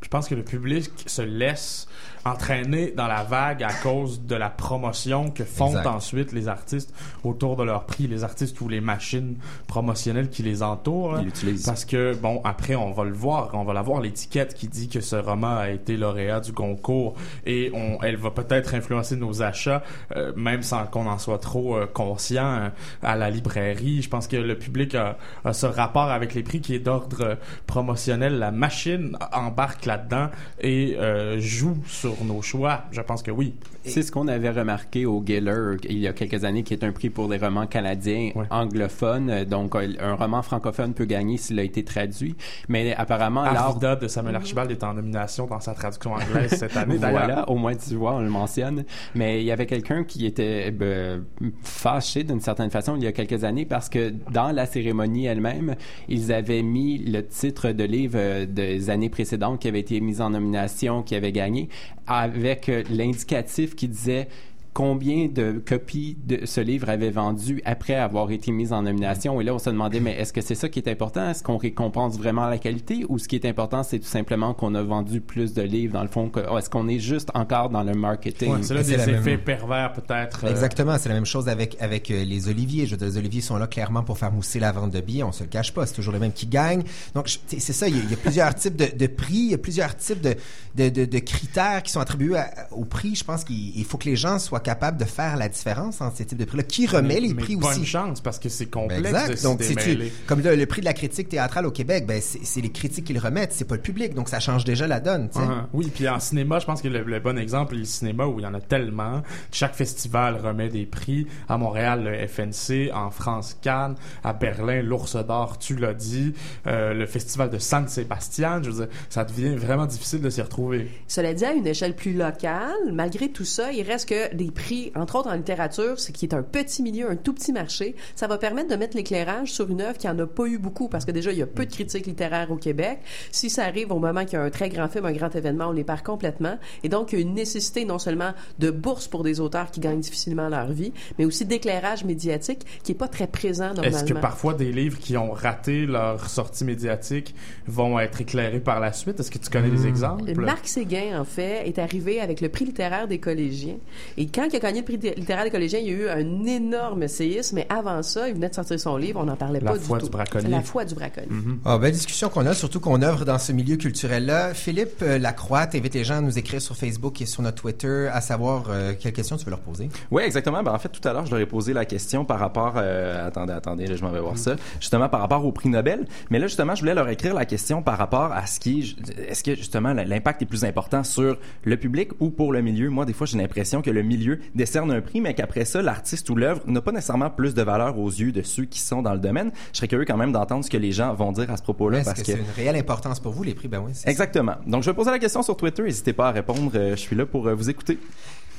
Je pense que le public se laisse entraîner dans la vague à cause de la promotion que font Exact. ensuite les artistes autour de leur prix, les artistes ou les machines promotionnelles qui les entourent. là. Parce que, bon, après, on va le voir, on va la voir, l'étiquette qui dit que ce roman a été lauréat du concours et on, elle va peut-être influencer nos achats, euh, même sans qu'on en soit trop euh, conscient euh, à la librairie. Je pense que le public a, a ce rapport avec les prix qui est d'ordre promotionnel. La machine embarque là-dedans et joue sur nos choix. Je pense que oui. C'est ce qu'on avait remarqué au Geller il y a quelques années, qui est un prix pour les romans canadiens anglophones. Donc, un roman francophone peut gagner s'il a été traduit. Mais apparemment, l'art de Samuel Archibald est en nomination dans sa traduction anglaise cette année. voilà, au moins tu vois, on le mentionne. Mais il y avait quelqu'un qui était euh, fâché d'une certaine façon il y a quelques années parce que dans la cérémonie elle-même, ils avaient mis le titre de livre euh, des années précédentes qui avait été mis en nomination, qui avait gagné, avec euh, l'indicatif qui disait combien de copies de ce livre avait vendu après avoir été mis en nomination. Et là, on se demandait, mais est-ce que c'est ça qui est important? Est-ce qu'on récompense vraiment la qualité? Ou ce qui est important, c'est tout simplement qu'on a vendu plus de livres dans le fond? que- Est-ce qu'on est juste encore dans le marketing? Ouais, c'est là des même- effets pervers peut-être. euh, Exactement, c'est la même chose avec avec euh, les oliviers. Je veux dire, les oliviers sont là clairement pour faire mousser la vente de billets. On se le cache pas, c'est toujours le même qui gagne. Donc je- c'est ça. Il y, a, il y a plusieurs types de, de prix, il y a plusieurs types de de, de, de critères qui sont attribués à- au prix. Je pense qu'il il faut que les gens soient capables de faire la différence entre ces types de prix-là. Qui remet mais- les mais prix bonne aussi? chance parce que c'est Ben, complexe de exact. Donc, si tu, démêler. comme le, le prix de la critique théâtrale au Québec, ben c'est c'est les critiques qui le remettent, c'est pas le public. Donc ça change déjà la donne. tu sais. Uh-huh. Oui, puis en cinéma, je pense que le, le bon exemple est le cinéma où il y en a tellement. Chaque festival remet des prix. À Montréal, le FNC, en France, Cannes, à Berlin, l'Ours d'Or, tu l'as dit, euh, le festival de San Sebastian. Je veux dire, ça devient vraiment difficile de s'y retrouver. Cela dit, à une échelle plus locale, malgré tout ça, il reste que des prix, entre autres en littérature, ce qui est un petit milieu, un tout petit marché, ça va permettre de mettre l'éclairage sur une œuvre qui en a pas eu beaucoup, parce que déjà, il y a peu de critiques littéraires au Québec. Si ça arrive au moment qu'il y a un très grand film, un grand événement, on les perd complètement. Et donc, il y a une nécessité non seulement de bourse pour des auteurs qui gagnent difficilement leur vie, mais aussi d'éclairage médiatique qui est pas très présent normalement. Est-ce que parfois des livres qui ont raté leur sortie médiatique vont être éclairés par la suite? Est-ce que tu connais Hmm. des exemples? Marc Séguin, en fait, est arrivé avec le prix littéraire des collégiens. Et quand il a gagné le prix littéraire des collégiens, il y a eu un énorme séisme. Mais avant ça, il venait de sortir son livre. On n'en parlait La pas foi du du tout. braconnier. La foi du braconnier. Ah, belle discussion qu'on a, surtout qu'on œuvre dans ce milieu culturel-là. Philippe euh, Lacroix t'invite les gens à nous écrire sur Facebook et sur notre Twitter à savoir euh, quelles questions tu veux leur poser. Oui, exactement. Ben, en fait, tout à l'heure, je leur ai posé la question par rapport... euh, attendez, attendez, là, je m'en vais voir ça. Justement, par rapport au prix Nobel. Mais là, justement, je voulais leur écrire la question par rapport à ce qui... est- Est-ce que, justement, l'impact est plus important sur le public ou pour le milieu? Moi, des fois, j'ai l'impression que le milieu décerne un prix, mais qu'après ça, l'artiste ou l'œuvre n'a pas nécessairement plus de valeur aux yeux de ceux qui sont dans le domaine. Je serais curieux quand même d'entendre ce que les gens vont dire à ce propos-là. Est-ce parce que c'est une réelle importance pour vous, les prix? Ben oui. ça. Exactement. Donc, je vais poser la question sur Twitter. N'hésitez pas à répondre. Euh, Je suis là pour euh, vous écouter.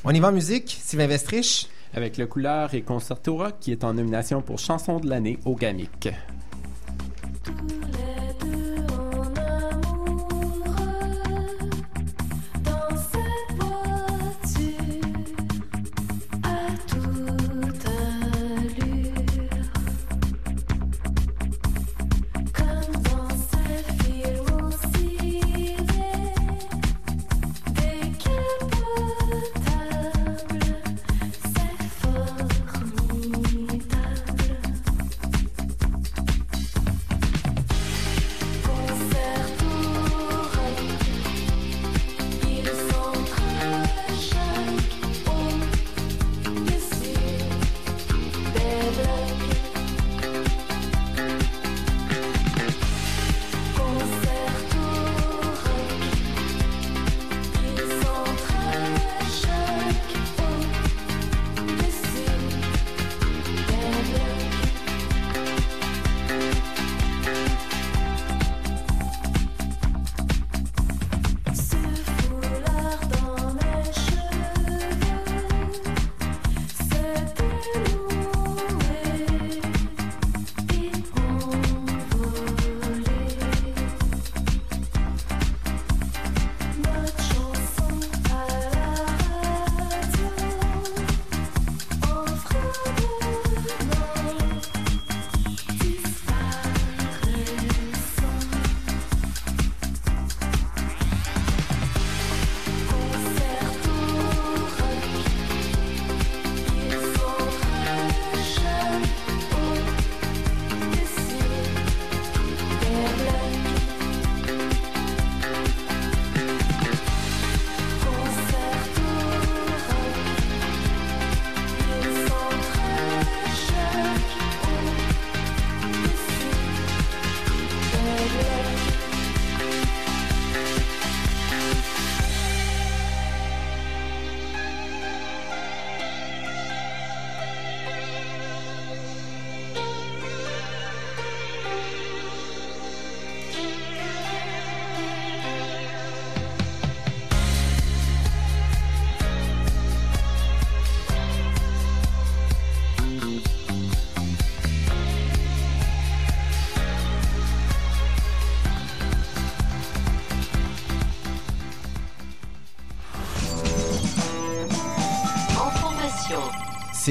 On y va en musique. Sylvain Vestrich. avec le couleur et concerto rock qui est en nomination pour chanson de l'année au GAMIC.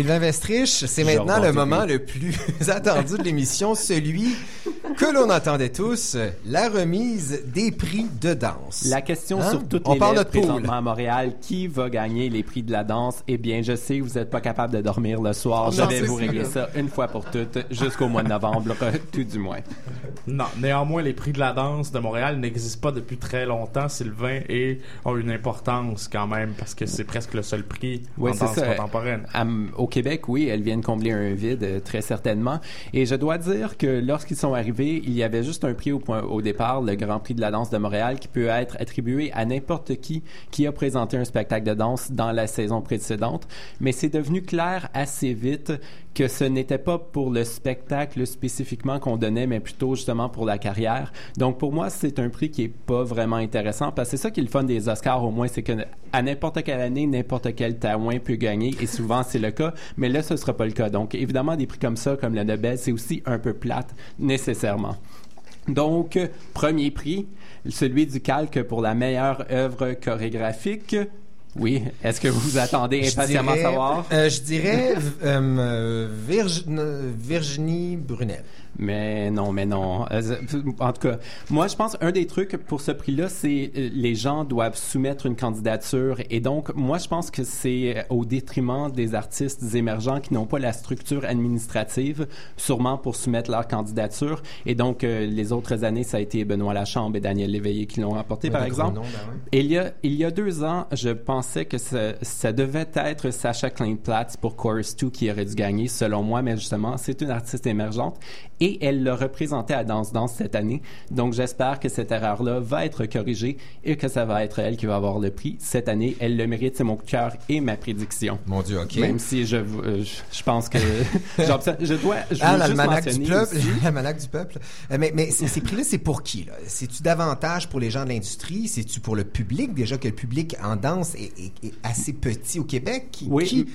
Sylvain Vestrich, c'est maintenant le moment le plus attendu de l'émission, celui que l'on attendait tous, la remise des prix de danse. La question Hein? sur toutes On les parle lèvres présentement à Montréal, qui va gagner les prix de la danse? Eh bien, je sais que vous n'êtes pas capable de dormir le soir. Je non, vais vous régler ça une fois pour toutes jusqu'au mois de novembre, tout du moins. Non, néanmoins, les prix de la danse de Montréal n'existent pas depuis très longtemps, Sylvain, et ont une importance quand même, parce que c'est presque le seul prix Oui, en danse ça. contemporaine. À- au Québec, oui, elles viennent combler un vide, euh, très certainement. Et je dois dire que lorsqu'ils sont arrivés, il y avait juste un prix au, au départ, le Grand Prix de la danse de Montréal, qui peut être attribué à n'importe qui qui a présenté un spectacle de danse dans la saison précédente. Mais c'est devenu clair assez vite que ce n'était pas pour le spectacle spécifiquement qu'on donnait, mais plutôt justement pour la carrière. Donc pour moi, c'est un prix qui est pas vraiment intéressant parce que c'est ça qui est le fun des Oscars au moins, c'est que à n'importe quelle année, n'importe quel taouin peut gagner et souvent c'est le cas, mais là ce sera pas le cas. Donc évidemment des prix comme ça, comme le Nobel, c'est aussi un peu plate nécessairement. Donc, premier prix, celui du calque pour la meilleure œuvre chorégraphique. Oui, est-ce que vous vous attendez impatiemment à dirais- savoir? euh, je dirais euh, Virg- euh, Virginie Brunel. Mais non, mais non. En tout cas, moi, je pense un des trucs pour ce prix-là, c'est les gens doivent soumettre une candidature. Et donc, moi, je pense que c'est au détriment des artistes émergents qui n'ont pas la structure administrative, sûrement pour soumettre leur candidature. Et donc, euh, les autres années, ça a été Benoît Lachambe et Daniel Léveillé qui l'ont remporté, Ouais, par exemple. ben ouais. Il y a, il y a deux ans, je pensais que ça, ça devait être Sacha Kleinplatz pour Chorus 2 qui aurait dû gagner, selon moi, mais justement, c'est une artiste émergente et elle l'a représenté à Danse Danse cette année. Donc, j'espère que cette erreur-là va être corrigée et que ça va être elle qui va avoir le prix cette année. Elle le mérite, c'est mon cœur et ma prédiction. Mon Dieu, OK. Même si je, euh, je, je pense que... je dois... Je Ah, l'almanach du peuple. L'almanach du peuple. Mais mais ces, ces prix-là, c'est pour qui? là? C'est-tu davantage pour les gens de l'industrie? C'est-tu pour le public? Déjà que le public en danse est, est- est assez petit au Québec. Qui, Oui. qui-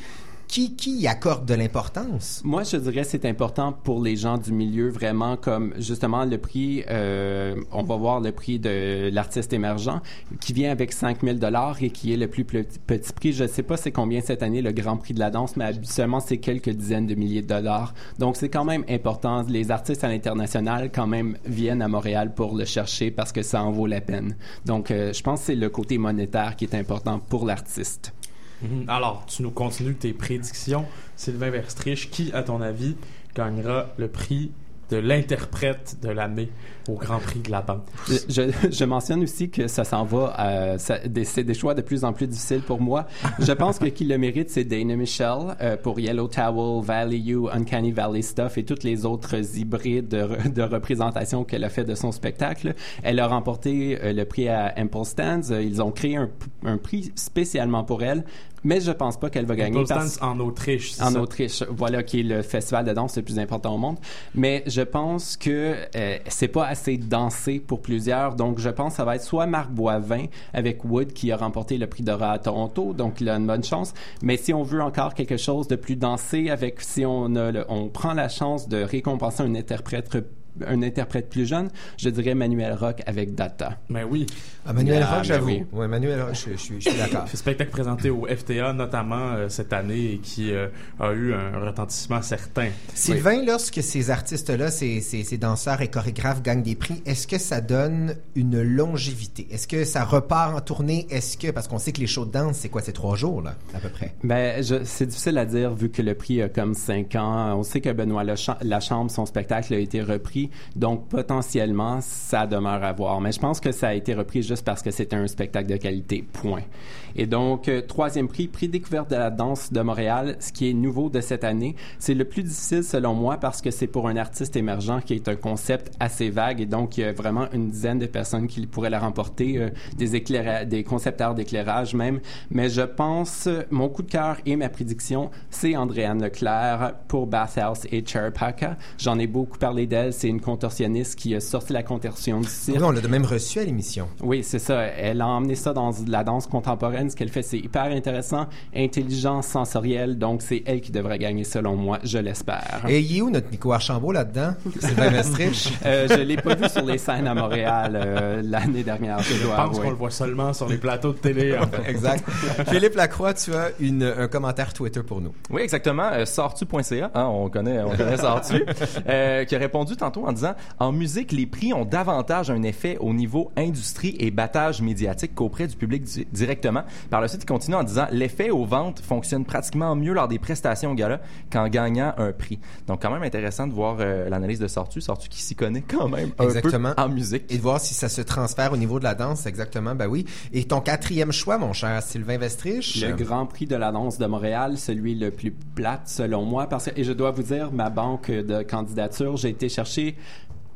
Qui, qui y accorde de l'importance? Moi, je dirais que c'est important pour les gens du milieu, vraiment, comme justement le prix, euh, on va voir le prix de l'artiste émergent, qui vient avec 5 000 et qui est le plus petit, petit prix. Je ne sais pas c'est combien cette année le Grand Prix de la danse, mais habituellement, c'est quelques dizaines de milliers de dollars. Donc, c'est quand même important. Les artistes à l'international, quand même, viennent à Montréal pour le chercher parce que ça en vaut la peine. Donc, euh, je pense que c'est le côté monétaire qui est important pour l'artiste. Mhm. Alors, tu nous continues tes prédictions. Sylvain Verstrich, qui, à ton avis, gagnera le prix de l'interprète de l'année au Grand Prix de la danse? Je, mentionne aussi que ça s'en va, euh, c'est des choix de plus en plus difficiles pour moi. Je pense que qui le mérite, c'est Dana Michelle euh, pour Yellow Towel, Valley You, Uncanny Valley Stuff et toutes les autres hybrides de, de représentation qu'elle a fait de son spectacle. Elle a remporté euh, le prix à Impulse Stands. Euh, Ils ont créé un prix spécialement pour elle. Mais je pense pas qu'elle va gagner. Parce- Dance en Autriche, En ça? Autriche, voilà, qui est le festival de danse le plus important au monde. Mais je pense que euh, c'est pas assez dansé pour plusieurs. Donc, je pense que ça va être soit Marc Boivin avec Wood qui a remporté le prix d'Ora à Toronto. Donc, il a une bonne chance. Mais si on veut encore quelque chose de plus dansé, avec si on a le- on prend la chance de récompenser un interprète un interprète plus jeune, je dirais Manuel Rock avec Data. Mais oui. Ah, Manuel Ah, Rock, mais j'avoue. oui. Ouais, Manuel Rock, je, je suis- je suis d'accord. Ce spectacle présenté au FTA notamment euh, cette année et qui euh, a eu un retentissement certain. Sylvain, lorsque ces artistes-là, ces, ces, ces danseurs et chorégraphes gagnent des prix, est-ce que ça donne une longévité? Est-ce que ça repart en tournée? Est-ce que, parce qu'on sait que les shows de danse, c'est quoi, c'est trois jours, là, à peu près? Ben, c'est difficile à dire vu que le prix a comme cinq ans. On sait que Benoît Lachambre, Lachambre, son spectacle a été repris, donc potentiellement ça demeure à voir. Mais je pense que ça a été repris juste parce que c'était un spectacle de qualité. Point. Et donc euh, troisième prix, prix découverte de la danse de Montréal, ce qui est nouveau de cette année, c'est le plus difficile selon moi parce que c'est pour un artiste émergent qui est un concept assez vague et donc il y a vraiment une dizaine de personnes qui pourraient la remporter, euh, des éclaira- des concepteurs d'éclairage même. Mais je pense, euh, mon coup de cœur et ma prédiction, c'est Andréane Leclerc pour Bathhouse et Charapaka. J'en ai beaucoup parlé d'elle. C'est une contorsionniste qui a sorti la contorsion du cirque. Oui, on l'a de même reçu à l'émission. Oui, c'est ça. Elle a emmené ça dans la danse contemporaine. Ce qu'elle fait, c'est hyper intéressant, intelligent, sensoriel. Donc, c'est elle qui devrait gagner, selon moi. Je l'espère. Et il est où notre Nico Archambault là-dedans? Sylvain Mestrich? Euh, je l'ai pas vu sur les scènes à Montréal euh, l'année dernière. Je, pense qu'on le voit seulement sur les plateaux de télé. en fait. exact. Philippe Lacroix, tu as une, un commentaire Twitter pour nous. Oui, exactement. Euh, Sortu.ca, hein, on connaît, on connaît Sortu, euh, qui a répondu tantôt en disant en musique, les prix ont davantage un effet au niveau industrie et battage médiatique qu'auprès du public di- directement. Par le suite, il continue en disant l'effet aux ventes fonctionne pratiquement mieux lors des prestations au gala qu'en gagnant un prix. Donc, quand même intéressant de voir euh, l'analyse de Sortu, Sortu qui s'y connaît quand même un Exactement. peu en musique. Et de voir si ça se transfère au niveau de la danse, exactement, ben oui. Et ton quatrième choix, mon cher Sylvain Vestrich? Le Grand Prix de la danse de Montréal, celui le plus plate selon moi, parce que et je dois vous dire, ma banque de candidatures, j'ai été chercher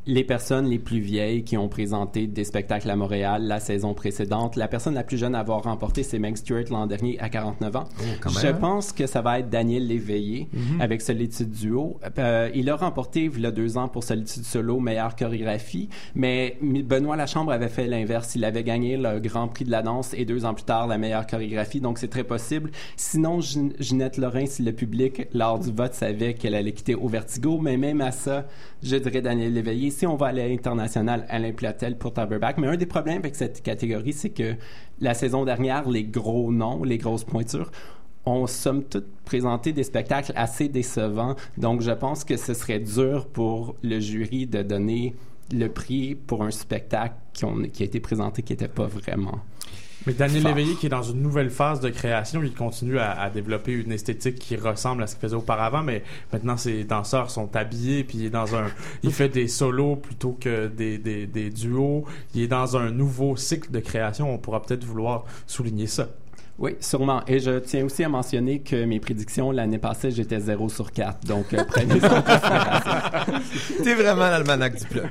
les personnes les plus vieilles qui ont présenté des spectacles à Montréal la saison précédente. La personne la plus jeune à avoir remporté, c'est Meg Stewart l'an dernier à 49 ans. Oh, Je pense que ça va être Daniel Léveillé Mhm. avec Solitude Duo. Euh, il a remporté, il y a deux ans, pour Solitude Solo, meilleure chorégraphie, mais Benoît Lachambre avait fait l'inverse. Il avait gagné le Grand Prix de la danse et deux ans plus tard, la meilleure chorégraphie, donc c'est très possible. Sinon, Gin- Ginette Lorrain, si le public, lors du vote, savait qu'elle allait quitter au Vertigo, mais même à ça, je dirais Daniel Léveillé. Si on va à l'international, Alain Platel pour Taberback. Mais un des problèmes avec cette catégorie, c'est que la saison dernière, les gros noms, les grosses pointures, ont somme toute présenté des spectacles assez décevants. Donc, je pense que ce serait dur pour le jury de donner le prix pour un spectacle qui a été présenté qui n'était pas vraiment. Mais Daniel Fort. Léveillé, qui est dans une nouvelle phase de création, il continue à, à développer une esthétique qui ressemble à ce qu'il faisait auparavant, mais maintenant ses danseurs sont habillés, puis il est dans un, il fait des solos plutôt que des, des, des duos. Il est dans un nouveau cycle de création. On pourra peut-être vouloir souligner ça. Oui, sûrement. Et je tiens aussi à mentionner que mes prédictions l'année passée, j'étais 0 sur 4. Donc, euh, prenez ça en considération. T'es vraiment l'almanach du plat.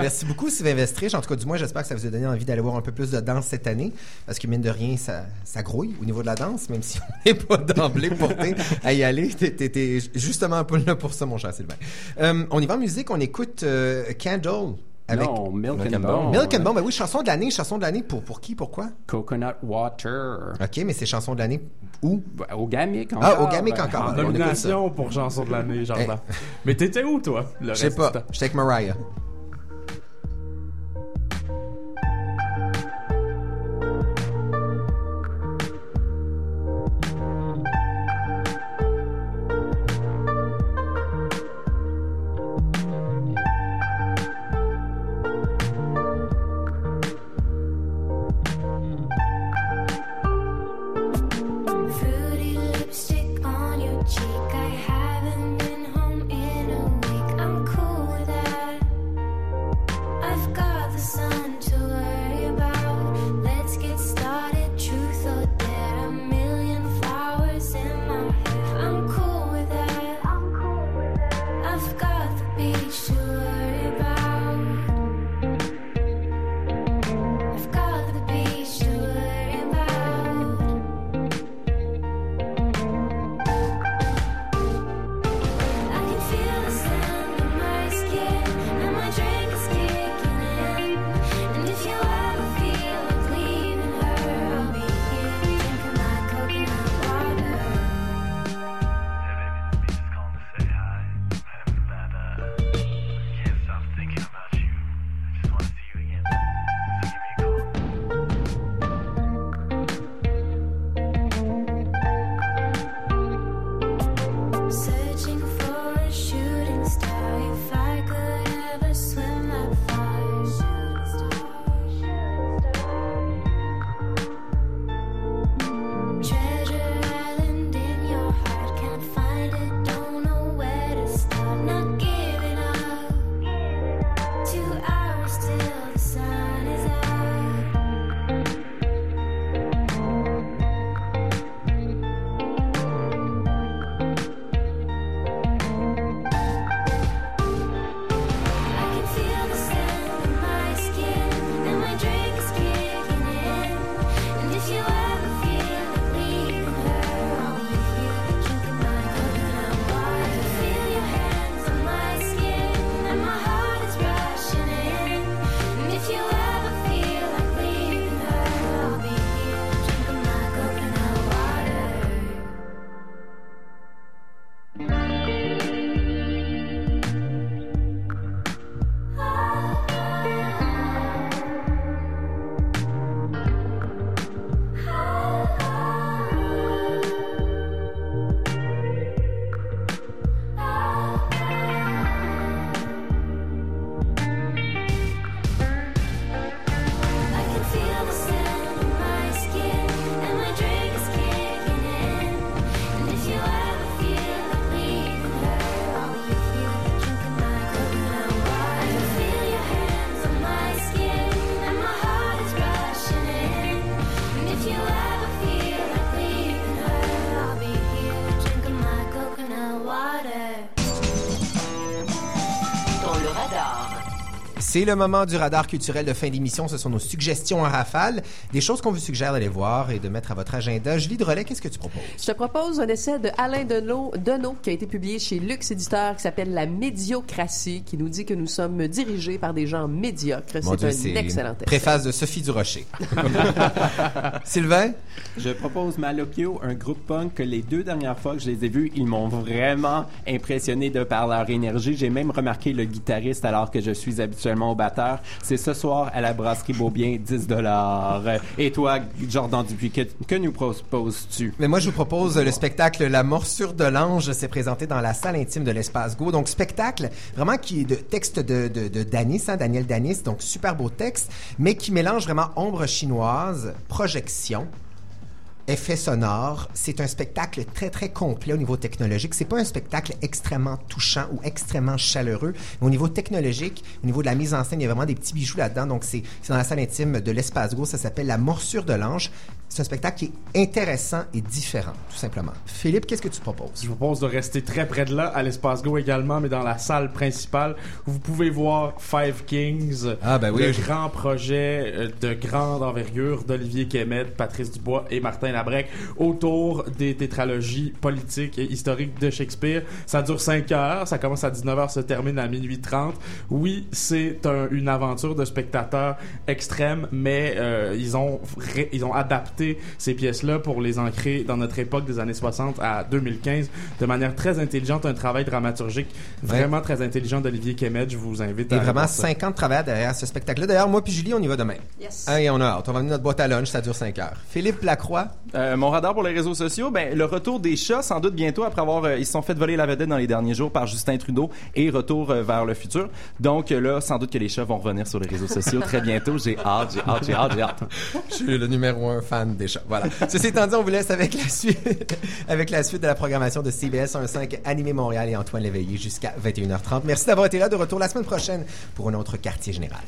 Merci beaucoup, Sylvain Vestrich. En tout cas, du moins, j'espère que ça vous a donné envie d'aller voir un peu plus de danse cette année. Parce que, mine de rien, ça, ça grouille au niveau de la danse, même si on n'est pas d'emblée porté à y aller. T'es justement un peu là pour ça, mon cher Sylvain. Euh, on y va en musique. On écoute euh, Candle Avec Non, Milk, Milk and and Bone. Bone. Milk and Bone. Ben oui, chanson de l'année. Chanson de l'année pour, pour qui? Pourquoi? Coconut Water. OK, mais c'est chanson de l'année où? Ben, Au Gamic encore. Ah, au Gamic Ben, encore. En écoute nomination pour chanson de l'année, Jordan. Mais t'étais où, toi? Le Je sais pas. J'étais avec Mariah. Le radar. C'est le moment du radar culturel de fin d'émission. Ce sont nos suggestions en rafale, des choses qu'on vous suggère d'aller voir et de mettre à votre agenda. Julie Drolet, qu'est-ce que tu proposes? Je te propose un essai de Alain Deneau, Deneau qui a été publié chez Lux Éditeur qui s'appelle La médiocratie, qui nous dit que nous sommes dirigés par des gens médiocres. C'est un excellent essai. Préface de Sophie Durocher. Sylvain? Je propose Malocchio, un groupe punk que les deux dernières fois que je les ai vus, ils m'ont vraiment impressionné de par leur énergie. J'ai même remarqué le guitariste alors que je suis habituellement au batteur. C'est ce soir à la brasserie Beaubien, 10 dollars. Et toi, Jordan Dupuis, que, que nous proposes-tu? Mais moi, je vous propose le spectacle La morsure de l'ange. C'est présenté dans la salle intime de l'Espace Go. Donc, spectacle vraiment qui est de texte de, de, Danis, hein, Daniel Danis. Donc, super beau texte, mais qui mélange vraiment ombre chinoise, projection, effets sonores. C'est un spectacle très, très complet au niveau technologique. C'est pas un spectacle extrêmement touchant ou extrêmement chaleureux. Mais au niveau technologique, au niveau de la mise en scène, il y a vraiment des petits bijoux là-dedans. Donc, c'est dans la salle intime de l'Espace Go. Ça s'appelle La morsure de l'ange. C'est un spectacle qui est intéressant et différent, tout simplement. Philippe, qu'est-ce que tu proposes? Je vous propose de rester très près de là, à l'espace Go également, mais dans la salle principale, où vous pouvez voir Five Kings, Ah, ben oui, le je- grand projet euh, de grande envergure d'Olivier Kemet, Patrice Dubois et Martin la break autour des tétralogies politiques et historiques de Shakespeare. Ça dure 5 heures, ça commence à 19h, se termine à minuit 30. Oui, c'est un- une aventure de spectateurs extrême, mais euh, ils ont ré- ils ont adapté ces pièces-là pour les ancrer dans notre époque des années 60 à 2015 de manière très intelligente, un travail dramaturgique vraiment très intelligent d'Olivier Kemet. Je vous invite Et à vraiment voir ça. 50 travailleurs derrière ce spectacle-là. D'ailleurs, moi puis Julie, on y va demain. Yes. Hein, et on a hâte. On va venir notre boîte à lunch, ça dure 5 heures. Philippe Lacroix. Euh, mon radar pour les réseaux sociaux, ben le retour des chats, sans doute bientôt après avoir euh, ils se sont fait voler la vedette dans les derniers jours par Justin Trudeau et retour euh, vers le futur. Donc euh, là, sans doute que les chats vont revenir sur les réseaux sociaux très bientôt. J'ai hâte, j'ai hâte, j'ai hâte, j'ai hâte. Je suis le numéro un fan Voilà. Ceci étant dit, on vous laisse avec la suite, avec la suite de la programmation de CBS 105 Animé Montréal et Antoine Léveillé jusqu'à 21h30. Merci d'avoir été là. De retour la semaine prochaine pour un autre quartier général.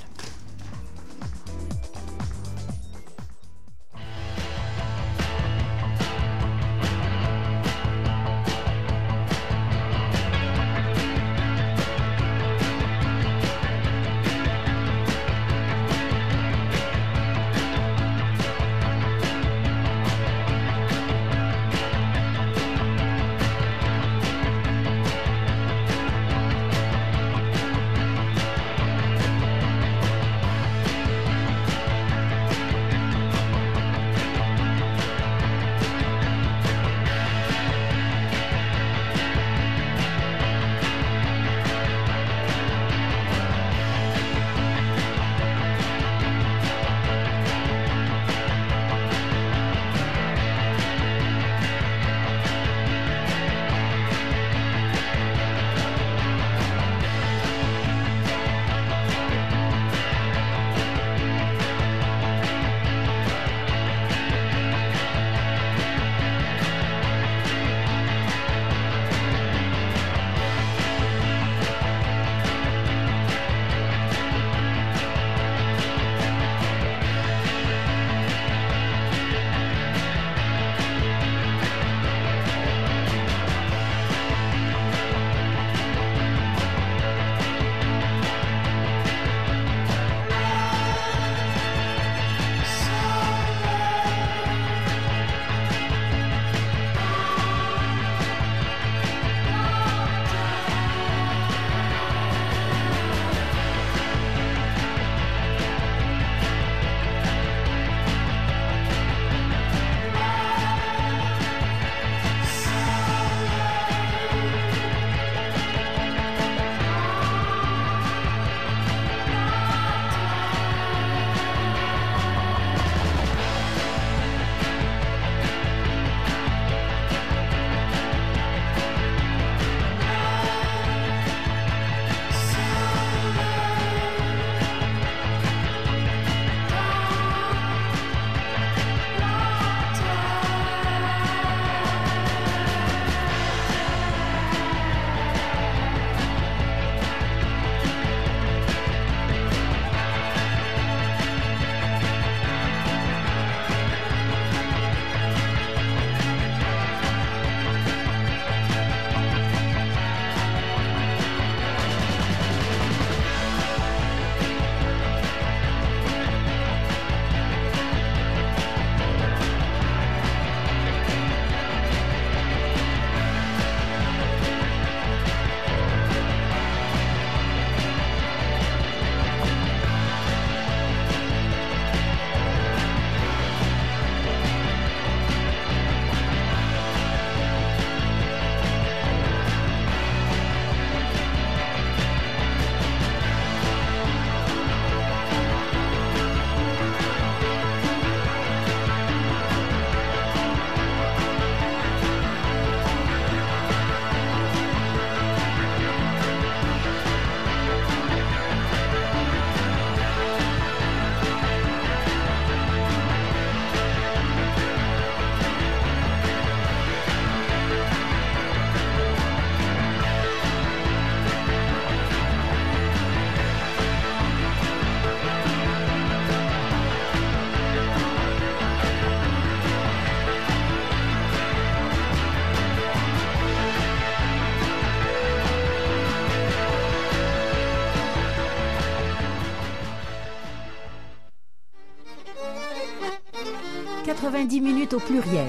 90 minutes au pluriel.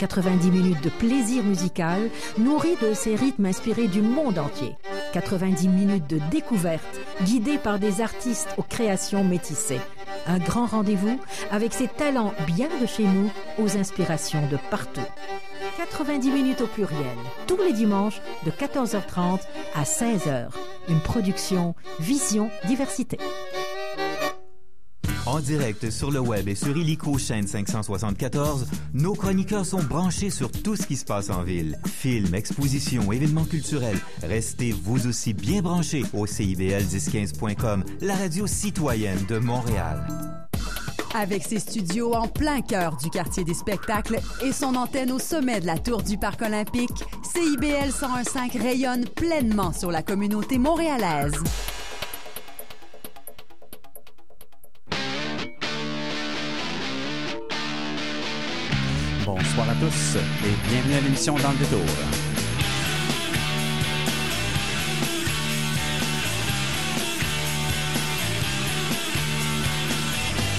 90 minutes de plaisir musical nourri de ces rythmes inspirés du monde entier. 90 minutes de découverte guidées par des artistes aux créations métissées. Un grand rendez-vous avec ces talents bien de chez nous aux inspirations de partout. 90 minutes au pluriel, tous les dimanches de 14h30 à 16h. Une production Vision Diversité. En direct sur le web et sur Illico chaîne 574, nos chroniqueurs sont branchés sur tout ce qui se passe en ville. Films, expositions, événements culturels. Restez vous aussi bien branchés au CIBL1015.com, la radio citoyenne de Montréal. Avec ses studios en plein cœur du quartier des spectacles et son antenne au sommet de la tour du Parc olympique, CIBL 1015 rayonne pleinement sur la communauté montréalaise. Et bienvenue à l'émission Dans le.